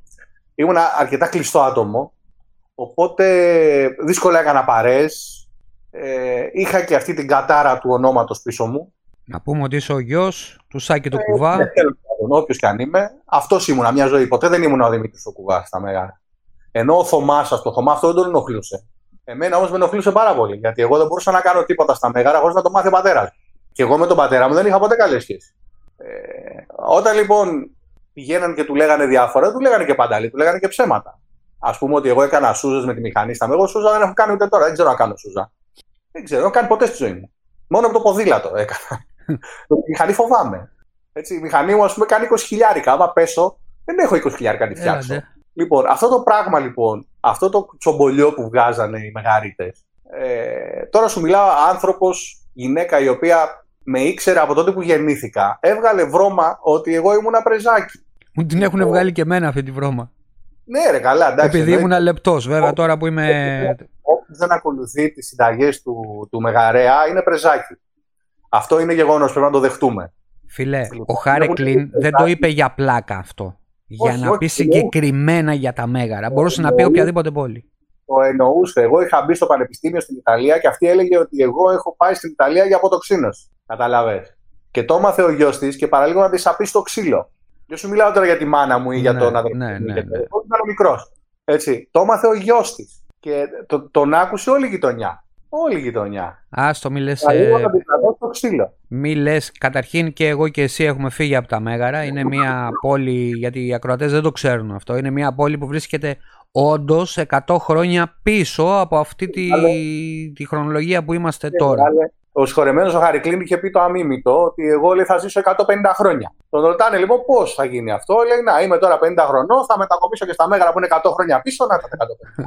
ήμουν αρκετά κλειστό άτομο. Οπότε δύσκολα έκανα παρές. Ε, είχα και αυτή την κατάρα του ονόματος πίσω μου. Να πούμε ότι είσαι ο γιος του Σάκη του Κουβά. Ναι, τέλος πάντων, όποιος και αν είμαι, αυτός ήμουνα μια ζωή. Ποτέ δεν ήμουν ο Δημήτρης ο Κουβάς στα μεγάλα. Ενώ ο Θωμάς, ας το Θωμά αυτό δεν τον ενοχλούσε. Εμένα όμως με ενοχλούσε πάρα πολύ. Γιατί εγώ δεν μπορούσα να κάνω τίποτα στα μεγάλα χωρίς να το μάθει ο πατέρας. μου. Και εγώ με τον πατέρα μου δεν είχα ποτέ καλές σχέσεις. Ε, όταν λοιπόν πηγαίναν και του λέγανε διάφορα, δεν του λέγανε και παντάλη, του λέγανε και ψέματα. Α πούμε ότι εγώ έκανα σούζες με τη μηχανή στα Εγώ σούζα δεν έχω κάνει ούτε τώρα. Δεν ξέρω να κάνω σούζα. Δεν ξέρω, δεν έχω κάνει ποτέ στη ζωή μου. Μόνο με το ποδήλατο έκανα. Με τη μηχανή φοβάμαι. Έτσι, η μηχανή μου, ας πούμε, κάνει 20 χιλιάρικα. Άμα πέσω, δεν έχω 20 χιλιάρικα να τη φτιάξω. Έλατε. Λοιπόν, αυτό το πράγμα λοιπόν, αυτό το τσομπολιό που βγάζανε οι μεγαρίτε. Ε, τώρα σου μιλάω άνθρωπος, γυναίκα η οποία με ήξερε από τότε που γεννήθηκα, έβγαλε βρώμα ότι εγώ ήμουν πρεζάκι. Μου την έχουν βγάλει και εμένα αυτή τη βρώμα. Ναι, ρε, καλά, εντάξει. Επειδή εννοείται. ήμουν λεπτός βέβαια τώρα που είμαι... Όποιος δεν ακολουθεί τις συνταγές του, του Μεγαρέα είναι πρεζάκι. Αυτό είναι γεγονός, πρέπει να το δεχτούμε. Φίλε, Λοιπόν, ο Χάρεκλιν έχουν- δεν το είπε για πλάκα αυτό. Για Όχι, να όχι, πει εννοούσε. συγκεκριμένα για τα μέγαρα. Μπορούσε να πει εννοούσε. οποιαδήποτε πόλη. Το εννοούσε. Εγώ είχα μπει στο πανεπιστήμιο στην Ιταλία και αυτή έλεγε ότι εγώ έχω πάει στην Ιταλία για αποτοξίνωση. Καταλαβέ. Και το έμαθε ο γιος της και παραλίγο να τη σαπεί στο ξύλο. Δεν σου μιλάω τώρα για τη μάνα μου ή για Ναι, τον αδερφό ναι, μου. ναι, γιατί ναι. Εγώ ήταν μικρός. Έτσι. Το έμαθε ο γιος της. Και το, τον άκουσε όλη η γειτονιά. Όλη η γειτονιά. Άστο, μη λες, Παραλίγο ε, να τη σαπώ στο ξύλο. μη λες, καταρχήν και εγώ και εσύ έχουμε φύγει από τα Μέγαρα. Είναι μια πόλη, γιατί οι ακροατές δεν το ξέρουν αυτό, είναι μια πόλη που βρίσκεται όντως 100 χρόνια πίσω από αυτή τη, τη χρονολογία που είμαστε τώρα. Μεγάλε. Ο συγχωρεμένο ο Χαρικλίν είχε πει το αμίμητο ότι εγώ λέει, θα ζήσω 150 χρόνια. Τον ρωτάνε λοιπόν πώς θα γίνει αυτό; Λέει Να είμαι τώρα 50 χρονών, θα μετακομίσω και στα Μέγαρα που είναι 100 χρόνια πίσω. Να τα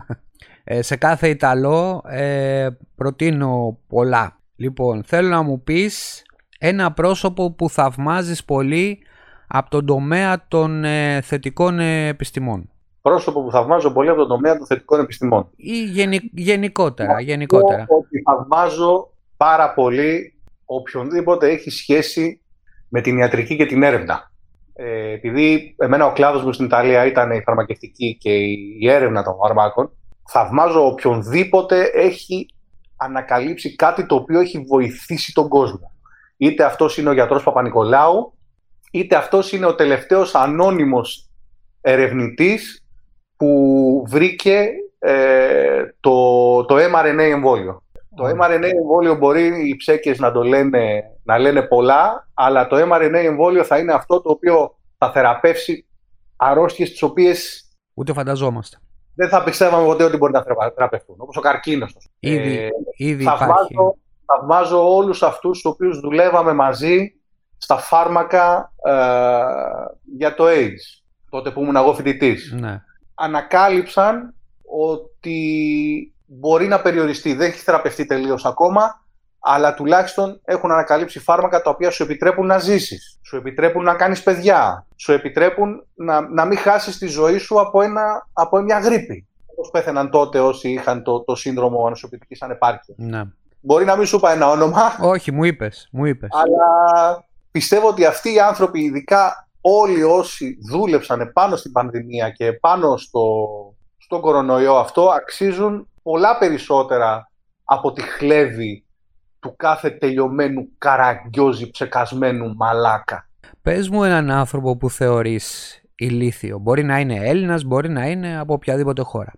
150. Ε, σε κάθε Ιταλό ε, προτείνω πολλά. Λοιπόν, θέλω να μου πεις ένα πρόσωπο που θαυμάζεις πολύ από τον τομέα των ε, θετικών ε, επιστημών. Πρόσωπο που θαυμάζω πολύ από τον τομέα των θετικών επιστημών. Ή γενι- γενικότερα, γενικότερα. Πω Ότι θαυμάζω πάρα πολύ οποιονδήποτε έχει σχέση με την ιατρική και την έρευνα. Ε, επειδή εμένα ο κλάδος μου στην Ιταλία ήταν η φαρμακευτική και η έρευνα των φαρμάκων, θαυμάζω οποιονδήποτε έχει ανακαλύψει κάτι το οποίο έχει βοηθήσει τον κόσμο. Είτε αυτός είναι ο γιατρός Παπα-Νικολάου, είτε αυτός είναι ο τελευταίος ανώνυμος ερευνητής που βρήκε ε, το, το mRNA εμβόλιο. Το mRNA εμβόλιο μπορεί οι ψέκες να το λένε, να λένε πολλά, αλλά το mRNA εμβόλιο θα είναι αυτό το οποίο θα θεραπεύσει αρρώστιες τις οποίες Ούτε φανταζόμαστε. δεν θα πιστεύαμε ποτέ ότι μπορεί να θεραπευτούν. Όπως ο καρκίνος. Ήδη, ε, ήδη θαυμάζω, θαυμάζω όλους αυτούς τους οποίους δουλεύαμε μαζί στα φάρμακα ε, για το AIDS. Τότε που ήμουν εγώ φοιτητής. Ναι. Ανακάλυψαν ότι μπορεί να περιοριστεί. Δεν έχει θεραπευτεί τελείως ακόμα, αλλά τουλάχιστον έχουν ανακαλύψει φάρμακα τα οποία σου επιτρέπουν να ζήσεις, σου επιτρέπουν να κάνεις παιδιά, σου επιτρέπουν να, να μην χάσεις τη ζωή σου από, ένα, από μια γρήπη. Όπως πέθαιναν τότε όσοι είχαν το, το σύνδρομο ανοσοποιητικής ανεπάρκειας. Ναι. Μπορεί να μην σου είπα ένα όνομα. Όχι, μου είπες. Μου είπες. Αλλά πιστεύω ότι αυτοί οι άνθρωποι, ειδικά όλοι όσοι δούλεψαν πάνω στην πανδημία και πάνω στο, στον κορονοϊό αυτό, αξίζουν πολλά περισσότερα από τη χλέβη του κάθε τελειωμένου καραγκιόζη ψεκασμένου μαλάκα. Πες μου έναν άνθρωπο που θεωρείς ηλίθιο. Μπορεί να είναι Έλληνας, μπορεί να είναι από οποιαδήποτε χώρα.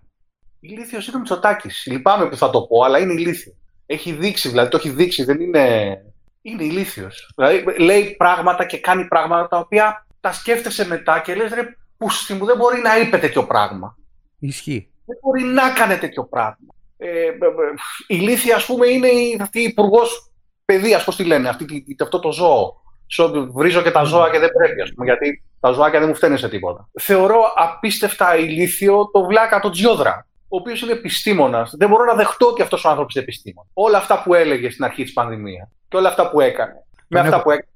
Ηλίθιος είναι ο Μητσοτάκης. Λυπάμαι που θα το πω, αλλά είναι ηλίθιο. Έχει δείξει, δηλαδή το έχει δείξει, δεν είναι... Είναι ηλίθιος. Δηλαδή λέει πράγματα και κάνει πράγματα τα οποία τα σκέφτεσαι μετά και λες ρε πούστη μου δεν μπορεί να είπε τέτοιο πράγμα. Ισχύει. Δεν μπορεί να κάνει τέτοιο πράγμα. Ε, ε, ε, η Λύθια, ας πούμε, είναι αυτή η υπουργός παιδείας, πώς τη λένε, αυτή, αυτό το ζώο. Βρίζω και τα ζώα και δεν πρέπει, ας πούμε, γιατί τα ζωάκια δεν μου φταίνουν σε τίποτα. Θεωρώ απίστευτα ηλίθιο το βλάκα το Τζιόδρα, ο οποίος είναι επιστήμονας. Δεν μπορώ να δεχτώ ότι αυτός ο άνθρωπος είναι επιστήμονας. Όλα αυτά που έλεγε στην αρχή της πανδημίας και όλα αυτά που έκανε. με αυτά που έκανε.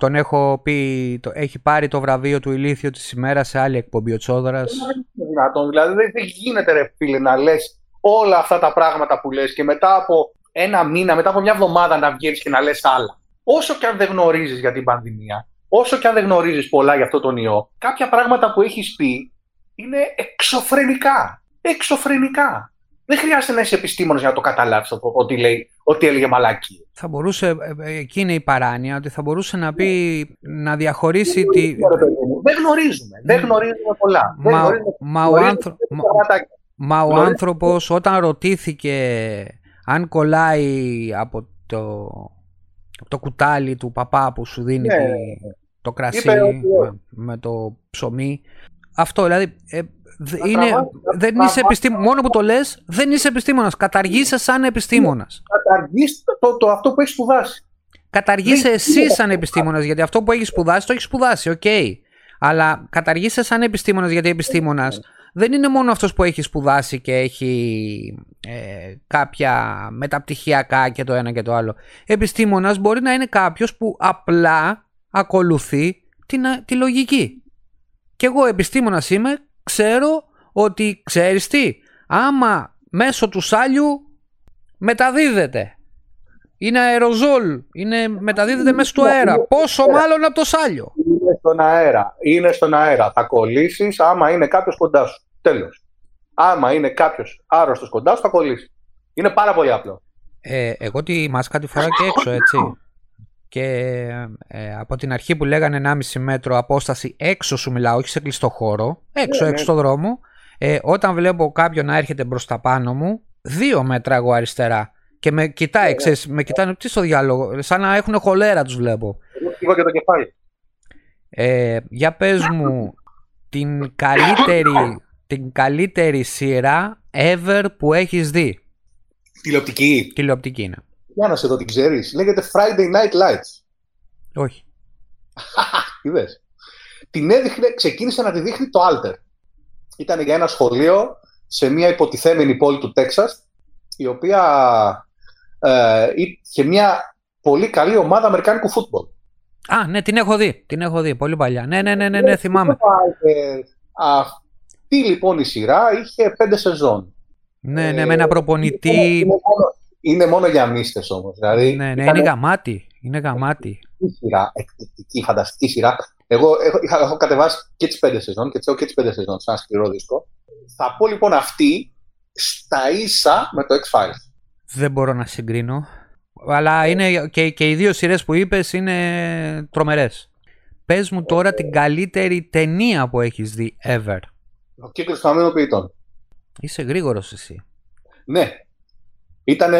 Τον έχω πει, το, έχει πάρει το βραβείο του ηλίθιου της ημέρας σε άλλη εκπομπή ο Τσόδρας. Δηλαδή δεν γίνεται ρε φίλε να λες όλα αυτά τα πράγματα που λες και μετά από ένα μήνα, μετά από μια εβδομάδα να βγαίνεις και να λες άλλα. Όσο και αν δεν γνωρίζεις για την πανδημία, όσο και αν δεν γνωρίζεις πολλά για αυτό τον ιό, κάποια πράγματα που έχεις πει είναι εξωφρενικά. Εξωφρενικά. Δεν χρειάζεται να είσαι επιστήμονας για να το καταλάβεις ότι, λέει, ότι έλεγε μαλάκι. Θα μπορούσε, ε, ε, εκεί είναι η παράνοια, ότι θα μπορούσε να πει, να διαχωρίσει τη. Δεν γνωρίζουμε. Δεν γνωρίζουμε πολλά. Μα, δεν γνωρίζουμε, μα, ο, άνθρω... Μα ο άνθρωπος όταν ρωτήθηκε αν κολλάει από το, το κουτάλι του παπά που σου δίνει ναι. το κρασί με, το ψωμί, αυτό δηλαδή ε, είναι, δεν είσαι επιστήμονας, μόνο που το λες δεν είσαι επιστήμονας, καταργείσαι σαν επιστήμονας. Καταργείς το, το, αυτό που έχεις σπουδάσει. Καταργείσαι εσύ σαν επιστήμονας, γιατί αυτό που έχεις σπουδάσει το έχεις σπουδάσει, OK. Okay. Αλλά καταργείσαι σαν επιστήμονας, γιατί επιστήμονας δεν είναι μόνο αυτός που έχει σπουδάσει και έχει ε, κάποια μεταπτυχιακά και το ένα και το άλλο. Επιστήμονας μπορεί να είναι κάποιος που απλά ακολουθεί την, τη λογική. Και εγώ επιστήμονας είμαι, ξέρω ότι ξέρεις τι, άμα μέσω του σάλιου μεταδίδεται. Είναι αεροζόλ, είναι, μεταδίδεται μέσα του αέρα. Πόσο μάλλον από το σάλιο είναι στον αέρα. Είναι στον αέρα. Θα κολλήσεις άμα είναι κάποιος κοντά σου. Τέλος. Άμα είναι κάποιος άρρωστος κοντά σου, θα κολλήσεις. Είναι πάρα πολύ απλό. Ε, εγώ τη μάσκα τη φοράω και έξω, έτσι. Και ε, από την αρχή που λέγανε 1,5 μέτρο απόσταση έξω σου μιλάω, όχι σε κλειστό χώρο, έξω, ναι, έξω ναι. στο δρόμο. Ε, όταν βλέπω κάποιον να έρχεται προς τα πάνω μου, δύο μέτρα εγώ αριστερά. Και με κοιτάει, ναι, ξέρεις, με κοιτάνε, τι στο διάολο, σαν να έχουν χολέρα τους βλέπω. Εγώ και το κεφάλι. Ε, για πες μου την καλύτερη, την καλύτερη σειρά ever που έχεις δει. Τηλεοπτική. Τηλεοπτική είναι. Για να σε δω την ξέρεις. Λέγεται Friday Night Lights. Όχι. Είδες. Την έδειχνε, ξεκίνησε να τη δείχνει το Alter. Ήταν για ένα σχολείο σε μια υποτιθέμενη πόλη του Τέξας η οποία ε, είχε μια πολύ καλή ομάδα αμερικάνικου φούτμπολ. Α, ναι, την έχω δει. Την έχω δει πολύ παλιά. Ναι, ναι, ναι, ναι, ναι θυμάμαι. Αυτή λοιπόν η σειρά είχε πέντε σεζόν. Ναι, ναι, με ένα προπονητή. Είναι, μόνο, είναι μόνο για μίστε όμως. Δηλαδή, ναι, ναι, είναι γαμάτι. Είναι γαμάτι. Σειρά, εκπληκτική, φανταστική σειρά. Εγώ έχω, είχα, έχω κατεβάσει και τις πέντε σεζόν και τις έχω και τις πέντε σεζόν, σαν σκληρό δίσκο. Θα πω λοιπόν αυτή στα ίσα με το X-Files. Δεν μπορώ να συγκρίνω. Αλλά είναι και, και οι δύο σειρές που είπες είναι τρομερές. Πες μου τώρα την καλύτερη ταινία που έχεις δει ever. Ο κύκλος χαμένων ποιητών. Είσαι γρήγορος εσύ. Ναι. Ήταν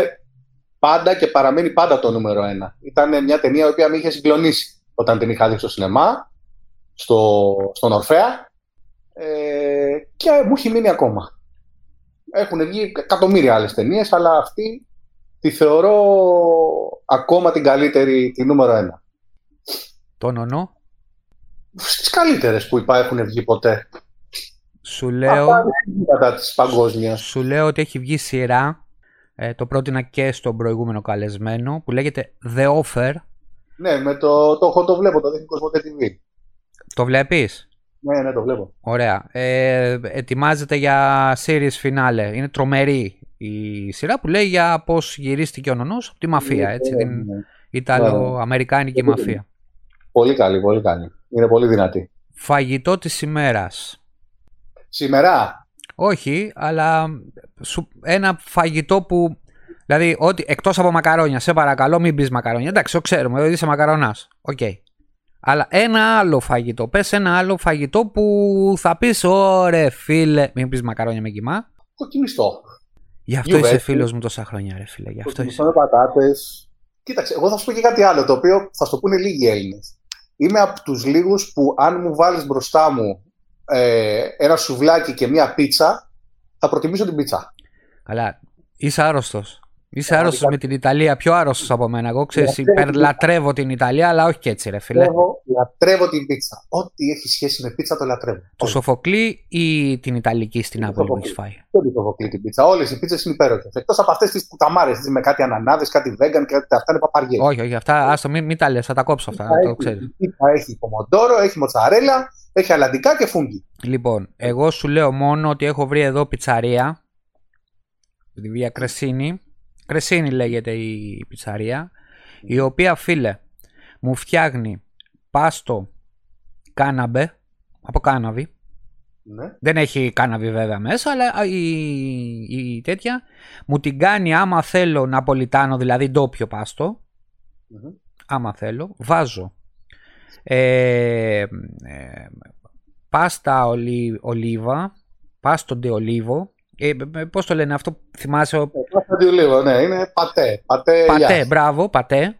πάντα και παραμένει πάντα το νούμερο ένα. Ήταν μια ταινία η οποία με είχε συγκλονίσει όταν την είχα δει στο σινεμά, στο, στον Ορφέα ε, και μου έχει μείνει ακόμα. Έχουν βγει εκατομμύρια άλλες ταινίες, αλλά αυτή τη θεωρώ ακόμα την καλύτερη, τη νούμερο ένα. Το νονό. Στις καλύτερες που υπάρχουν βγει ποτέ. Σου λέω, Κατά της παγκόσμιας. σου λέω ότι έχει βγει σειρά. Ε, το πρότεινα και στον προηγούμενο καλεσμένο που λέγεται The Offer. Ναι, με το, το, έχω- το βλέπω, το δείχνει Κοσμοτέ TV. Το βλέπεις; Ναι, ναι, το βλέπω. Ωραία. Ε, ετοιμάζεται για series finale. Είναι τρομερή η σειρά που λέει για πώς γυρίστηκε ο νονός από τη μαφία, έτσι, την Ναι, ναι. Ιταλο-Αμερικάνικη Ναι. μαφία. Πολύ καλή, πολύ καλή. Είναι πολύ δυνατή. Φαγητό της ημέρας. Σήμερα, Όχι, αλλά σου- ένα φαγητό που. Δηλαδή, ότι εκτός από μακαρόνια, σε παρακαλώ, μην πεις μακαρόνια. Εντάξει, το ξέρουμε, ότι είσαι μακαρονάς. Οκ. Αλλά ένα άλλο φαγητό. Πες ένα άλλο φαγητό που θα πεις, ωρε φίλε. Μην πεις μακαρόνια με κιμά. κοκκινιστό. Γι' αυτό Γιουβέτσι. είσαι φίλος μου τόσα χρόνια, ρε φίλε. Γι' αυτό είσαι. Κοκκινιστό με πατάτες. Κοίταξε, εγώ θα σου πω και κάτι άλλο, το οποίο θα σου το πούνε λίγοι Έλληνες. Είμαι από τους λίγους που αν μου βάλεις μπροστά μου ε, ένα σουβλάκι και μία πίτσα, θα προτιμήσω την πίτσα. Καλά. Είσαι άρρωστος. Είσαι Πραγματικά. άρρωστος με την Ιταλία, πιο άρρωστος από μένα. Εγώ ξέρεις, Λατρεύω την υπερλατρεύω την Ιταλία, αλλά όχι και έτσι, ρε φίλε. Λατρεύω, λατρεύω την πίτσα. Ό,τι έχει σχέση με πίτσα το λατρεύω. Του Όλοι. Σοφοκλή ή την Ιταλική στην Του Νάπολη που Σοφοκλή. έχεις φάει; Δεν την προβοκλεί την πίτσα. Όλες οι πίτσες είναι υπέροχες. Εκτός από αυτές τις κουταμάρε με κάτι ανανάδες, κάτι vegan, κάτι αυτά είναι παπαριές. Όχι, όχι, αυτά, άστο, μην, μην τα λες, θα τα κόψω αυτά, να το ξέρεις. Η πίτσα έχει πομοντόρο, έχει μοτσαρέλα, έχει αλαντικά και φούγγι. Λοιπόν, εγώ σου λέω μόνο ότι έχω βρει εδώ πιτσαρία, τη Βία Κρεσίνη, Κρεσίνη λέγεται η πιτσαρία, η οποία φίλε μου φτιάχνει πάστο κάναμπε, από κάναβη, Ναι. δεν έχει κάναβη βέβαια μέσα, αλλά η, η τέτοια μου την κάνει άμα θέλω ναπολιτάνο, δηλαδή ντόπιο πάστο, Μμμ. άμα θέλω, βάζω ε, ε, πάστα ολί, ολίβα, πάστο ντε ολίβο, ε, ε, πώς το λένε αυτό, θυμάσαι, ο- Πάστα τη λίγο, ναι, είναι πατέ. Πατέ, πατέ, γεια. μπράβο, πατέ,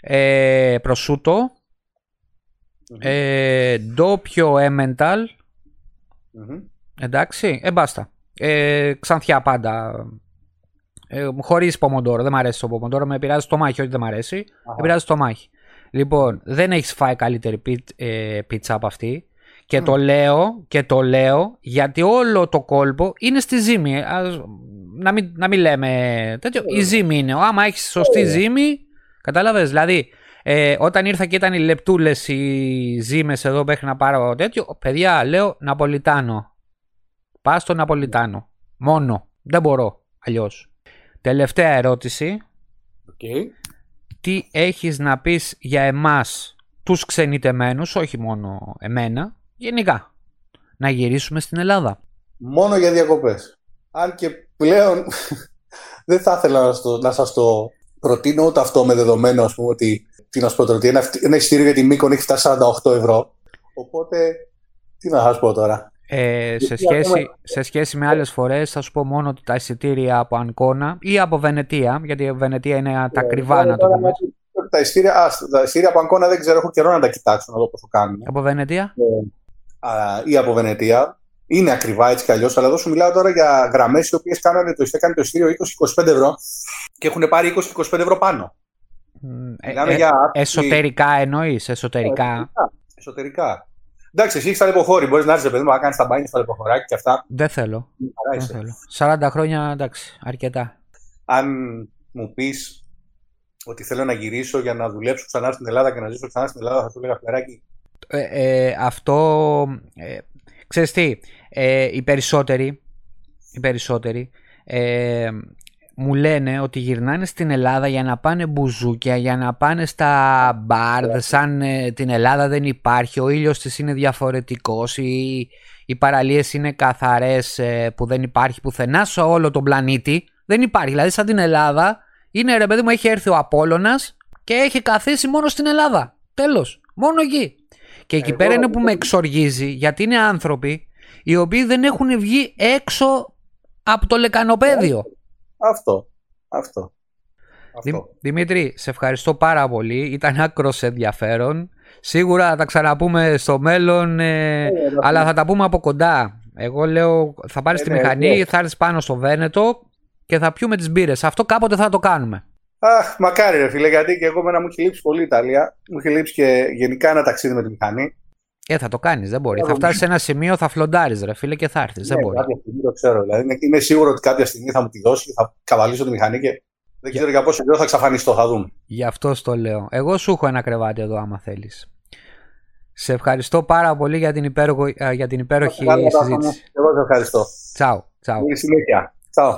ε, προσούτο, Μμμ. ε, ντόπιο έμενταλ, Μμμ. εντάξει, ε, μπάστα, ε, ξανθιά πάντα, ε, χωρίς πομοντόρο, δεν μ' αρέσει το πομοντόρο, με επηρεάζει το μάχη, όχι δεν μ' αρέσει, Αχα. επηρεάζει το μάχη. Λοιπόν, δεν έχεις φάει καλύτερη πι- ε, πίτσα από αυτή. Και Μμ. το λέω, και το λέω, γιατί όλο το κόλπο είναι στη ζύμη. Ε, ας- να, μην, να μην λέμε τέτοιο. Η ζύμη είναι. Άμα έχεις σωστή ζύμη, κατάλαβες; Δηλαδή, ε, όταν ήρθα και ήταν οι λεπτούλες οι ζύμες εδώ μέχρι να πάρω τέτοιο, παιδιά, λέω Ναπολιτάνο. Πας στο Ναπολιτάνο. Μόνο. Δεν μπορώ αλλιώς. Τελευταία ερώτηση Οκ. Τι έχεις να πεις για εμάς τους ξενιτεμένους, όχι μόνο εμένα, γενικά. Να γυρίσουμε στην Ελλάδα; Μόνο για διακοπές. Αν και πλέον δεν θα ήθελα να, στο, να σας το προτείνω ούτε αυτό με δεδομένο ας πούμε ότι τι να σου πω τώρα, ότι ένα, ένα ειστήριο για τη Μήκον έχει φτάσει 48 ευρώ. Οπότε, τι να σας πω τώρα. Ε, σε, Γιατί σχέση, ακόμα- σε σχέση με άλλες φορές θα σου πω μόνο ότι τα εισιτήρια από Αγκώνα ή από Βενετία, γιατί η Βενετία είναι τα ακριβά να το Τώρα, πούμε. Τα ειστήρια, α, τα ειστήρια από Αγκώνα δεν ξέρω, έχω καιρό να τα κοιτάξω να δω πώς το κάνουν. Από Βενετία; Α, ή από Βενετία. Είναι ακριβά έτσι κι αλλιώς, αλλά εδώ σου μιλάω τώρα για γραμμές οι οποίες κάνανε το, έκανε το ειστήριο 20-25 ευρώ και έχουν πάρει 20-25 ευρώ πάνω. Μ, ε, Μιλάμε ε, για άθλη- εσωτερικά εννοείς, εσωτερικά. Εσωτερικά. Εντάξει, εσύ έχεις ταλαιπωρή. Μπορείς να έρθεις, παιδί μου, να κάνεις τα μπάνια στα ταλαιπωράκι και αυτά. Δεν θέλω. Μια χαρά Δεν είσαι. θέλω. 40 χρόνια εντάξει, αρκετά. Αν μου πεις ότι θέλω να γυρίσω για να δουλέψω ξανά στην Ελλάδα και να ζήσω ξανά στην Ελλάδα, θα σου έλεγα φλεράκι. Ε, ε, αυτό, ε, ξέρεις τι, ε, οι περισσότεροι, οι περισσότεροι ε, μου λένε ότι γυρνάνε στην Ελλάδα για να πάνε μπουζούκια, για να πάνε στα μπαρ, σαν ε, την Ελλάδα δεν υπάρχει, ο ήλιος της είναι διαφορετικός, οι, οι παραλίες είναι καθαρές ε, που δεν υπάρχει πουθενά σε όλο τον πλανήτη, δεν υπάρχει, δηλαδή σαν την Ελλάδα είναι ρε παιδί μου έχει έρθει ο Απόλλωνας και έχει καθίσει μόνο στην Ελλάδα, τέλος, μόνο εκεί. Και εκεί Εγώ- πέρα είναι που με εξοργίζει γιατί είναι άνθρωποι οι οποίοι δεν έχουν βγει έξω από το λεκανοπέδιο. Αυτό. Αυτό. Δη- αυτό. Δημήτρη, σε ευχαριστώ πάρα πολύ. Ήταν άκρος ενδιαφέρον. Σίγουρα θα τα ξαναπούμε στο μέλλον, ε, αλλά θα τα πούμε από κοντά. Εγώ λέω θα πάρεις Ε, τη ναι, μηχανή, ναι. θα έρθεις πάνω στο Βένετο και θα πιούμε τις μπύρες. Αυτό κάποτε θα το κάνουμε. Αχ, μακάρι ρε φίλε, γιατί και εγώ μένα μου έχει λείψει πολύ η Ιταλία. Μου έχει λείψει και γενικά ένα ταξίδι με τη μηχανή. Ε, θα το κάνεις, δεν μπορεί. Ε, θα φτάσεις σε ένα σημείο, θα φλοντάρεις, ρε φίλε, και θα έρθεις. δεν Ναι, μπορεί. κάποια στιγμή το ξέρω. Δηλαδή, είναι, είμαι σίγουρο ότι κάποια στιγμή θα μου τη δώσει, θα καβαλήσω τη μηχανή και δεν ξέρω για πόσο καιρό θα εξαφανιστώ. Θα δούμε. Γι' αυτό στο λέω. Εγώ σου έχω ένα κρεβάτι εδώ, άμα θέλεις. Σε ευχαριστώ πάρα πολύ για την, υπέροχο, ε, για την υπέροχη Ευχαριστώ, συζήτηση. Εγώ σε ευχαριστώ. Τσάου. τσάου. Καλή συνέχεια. Τσάου.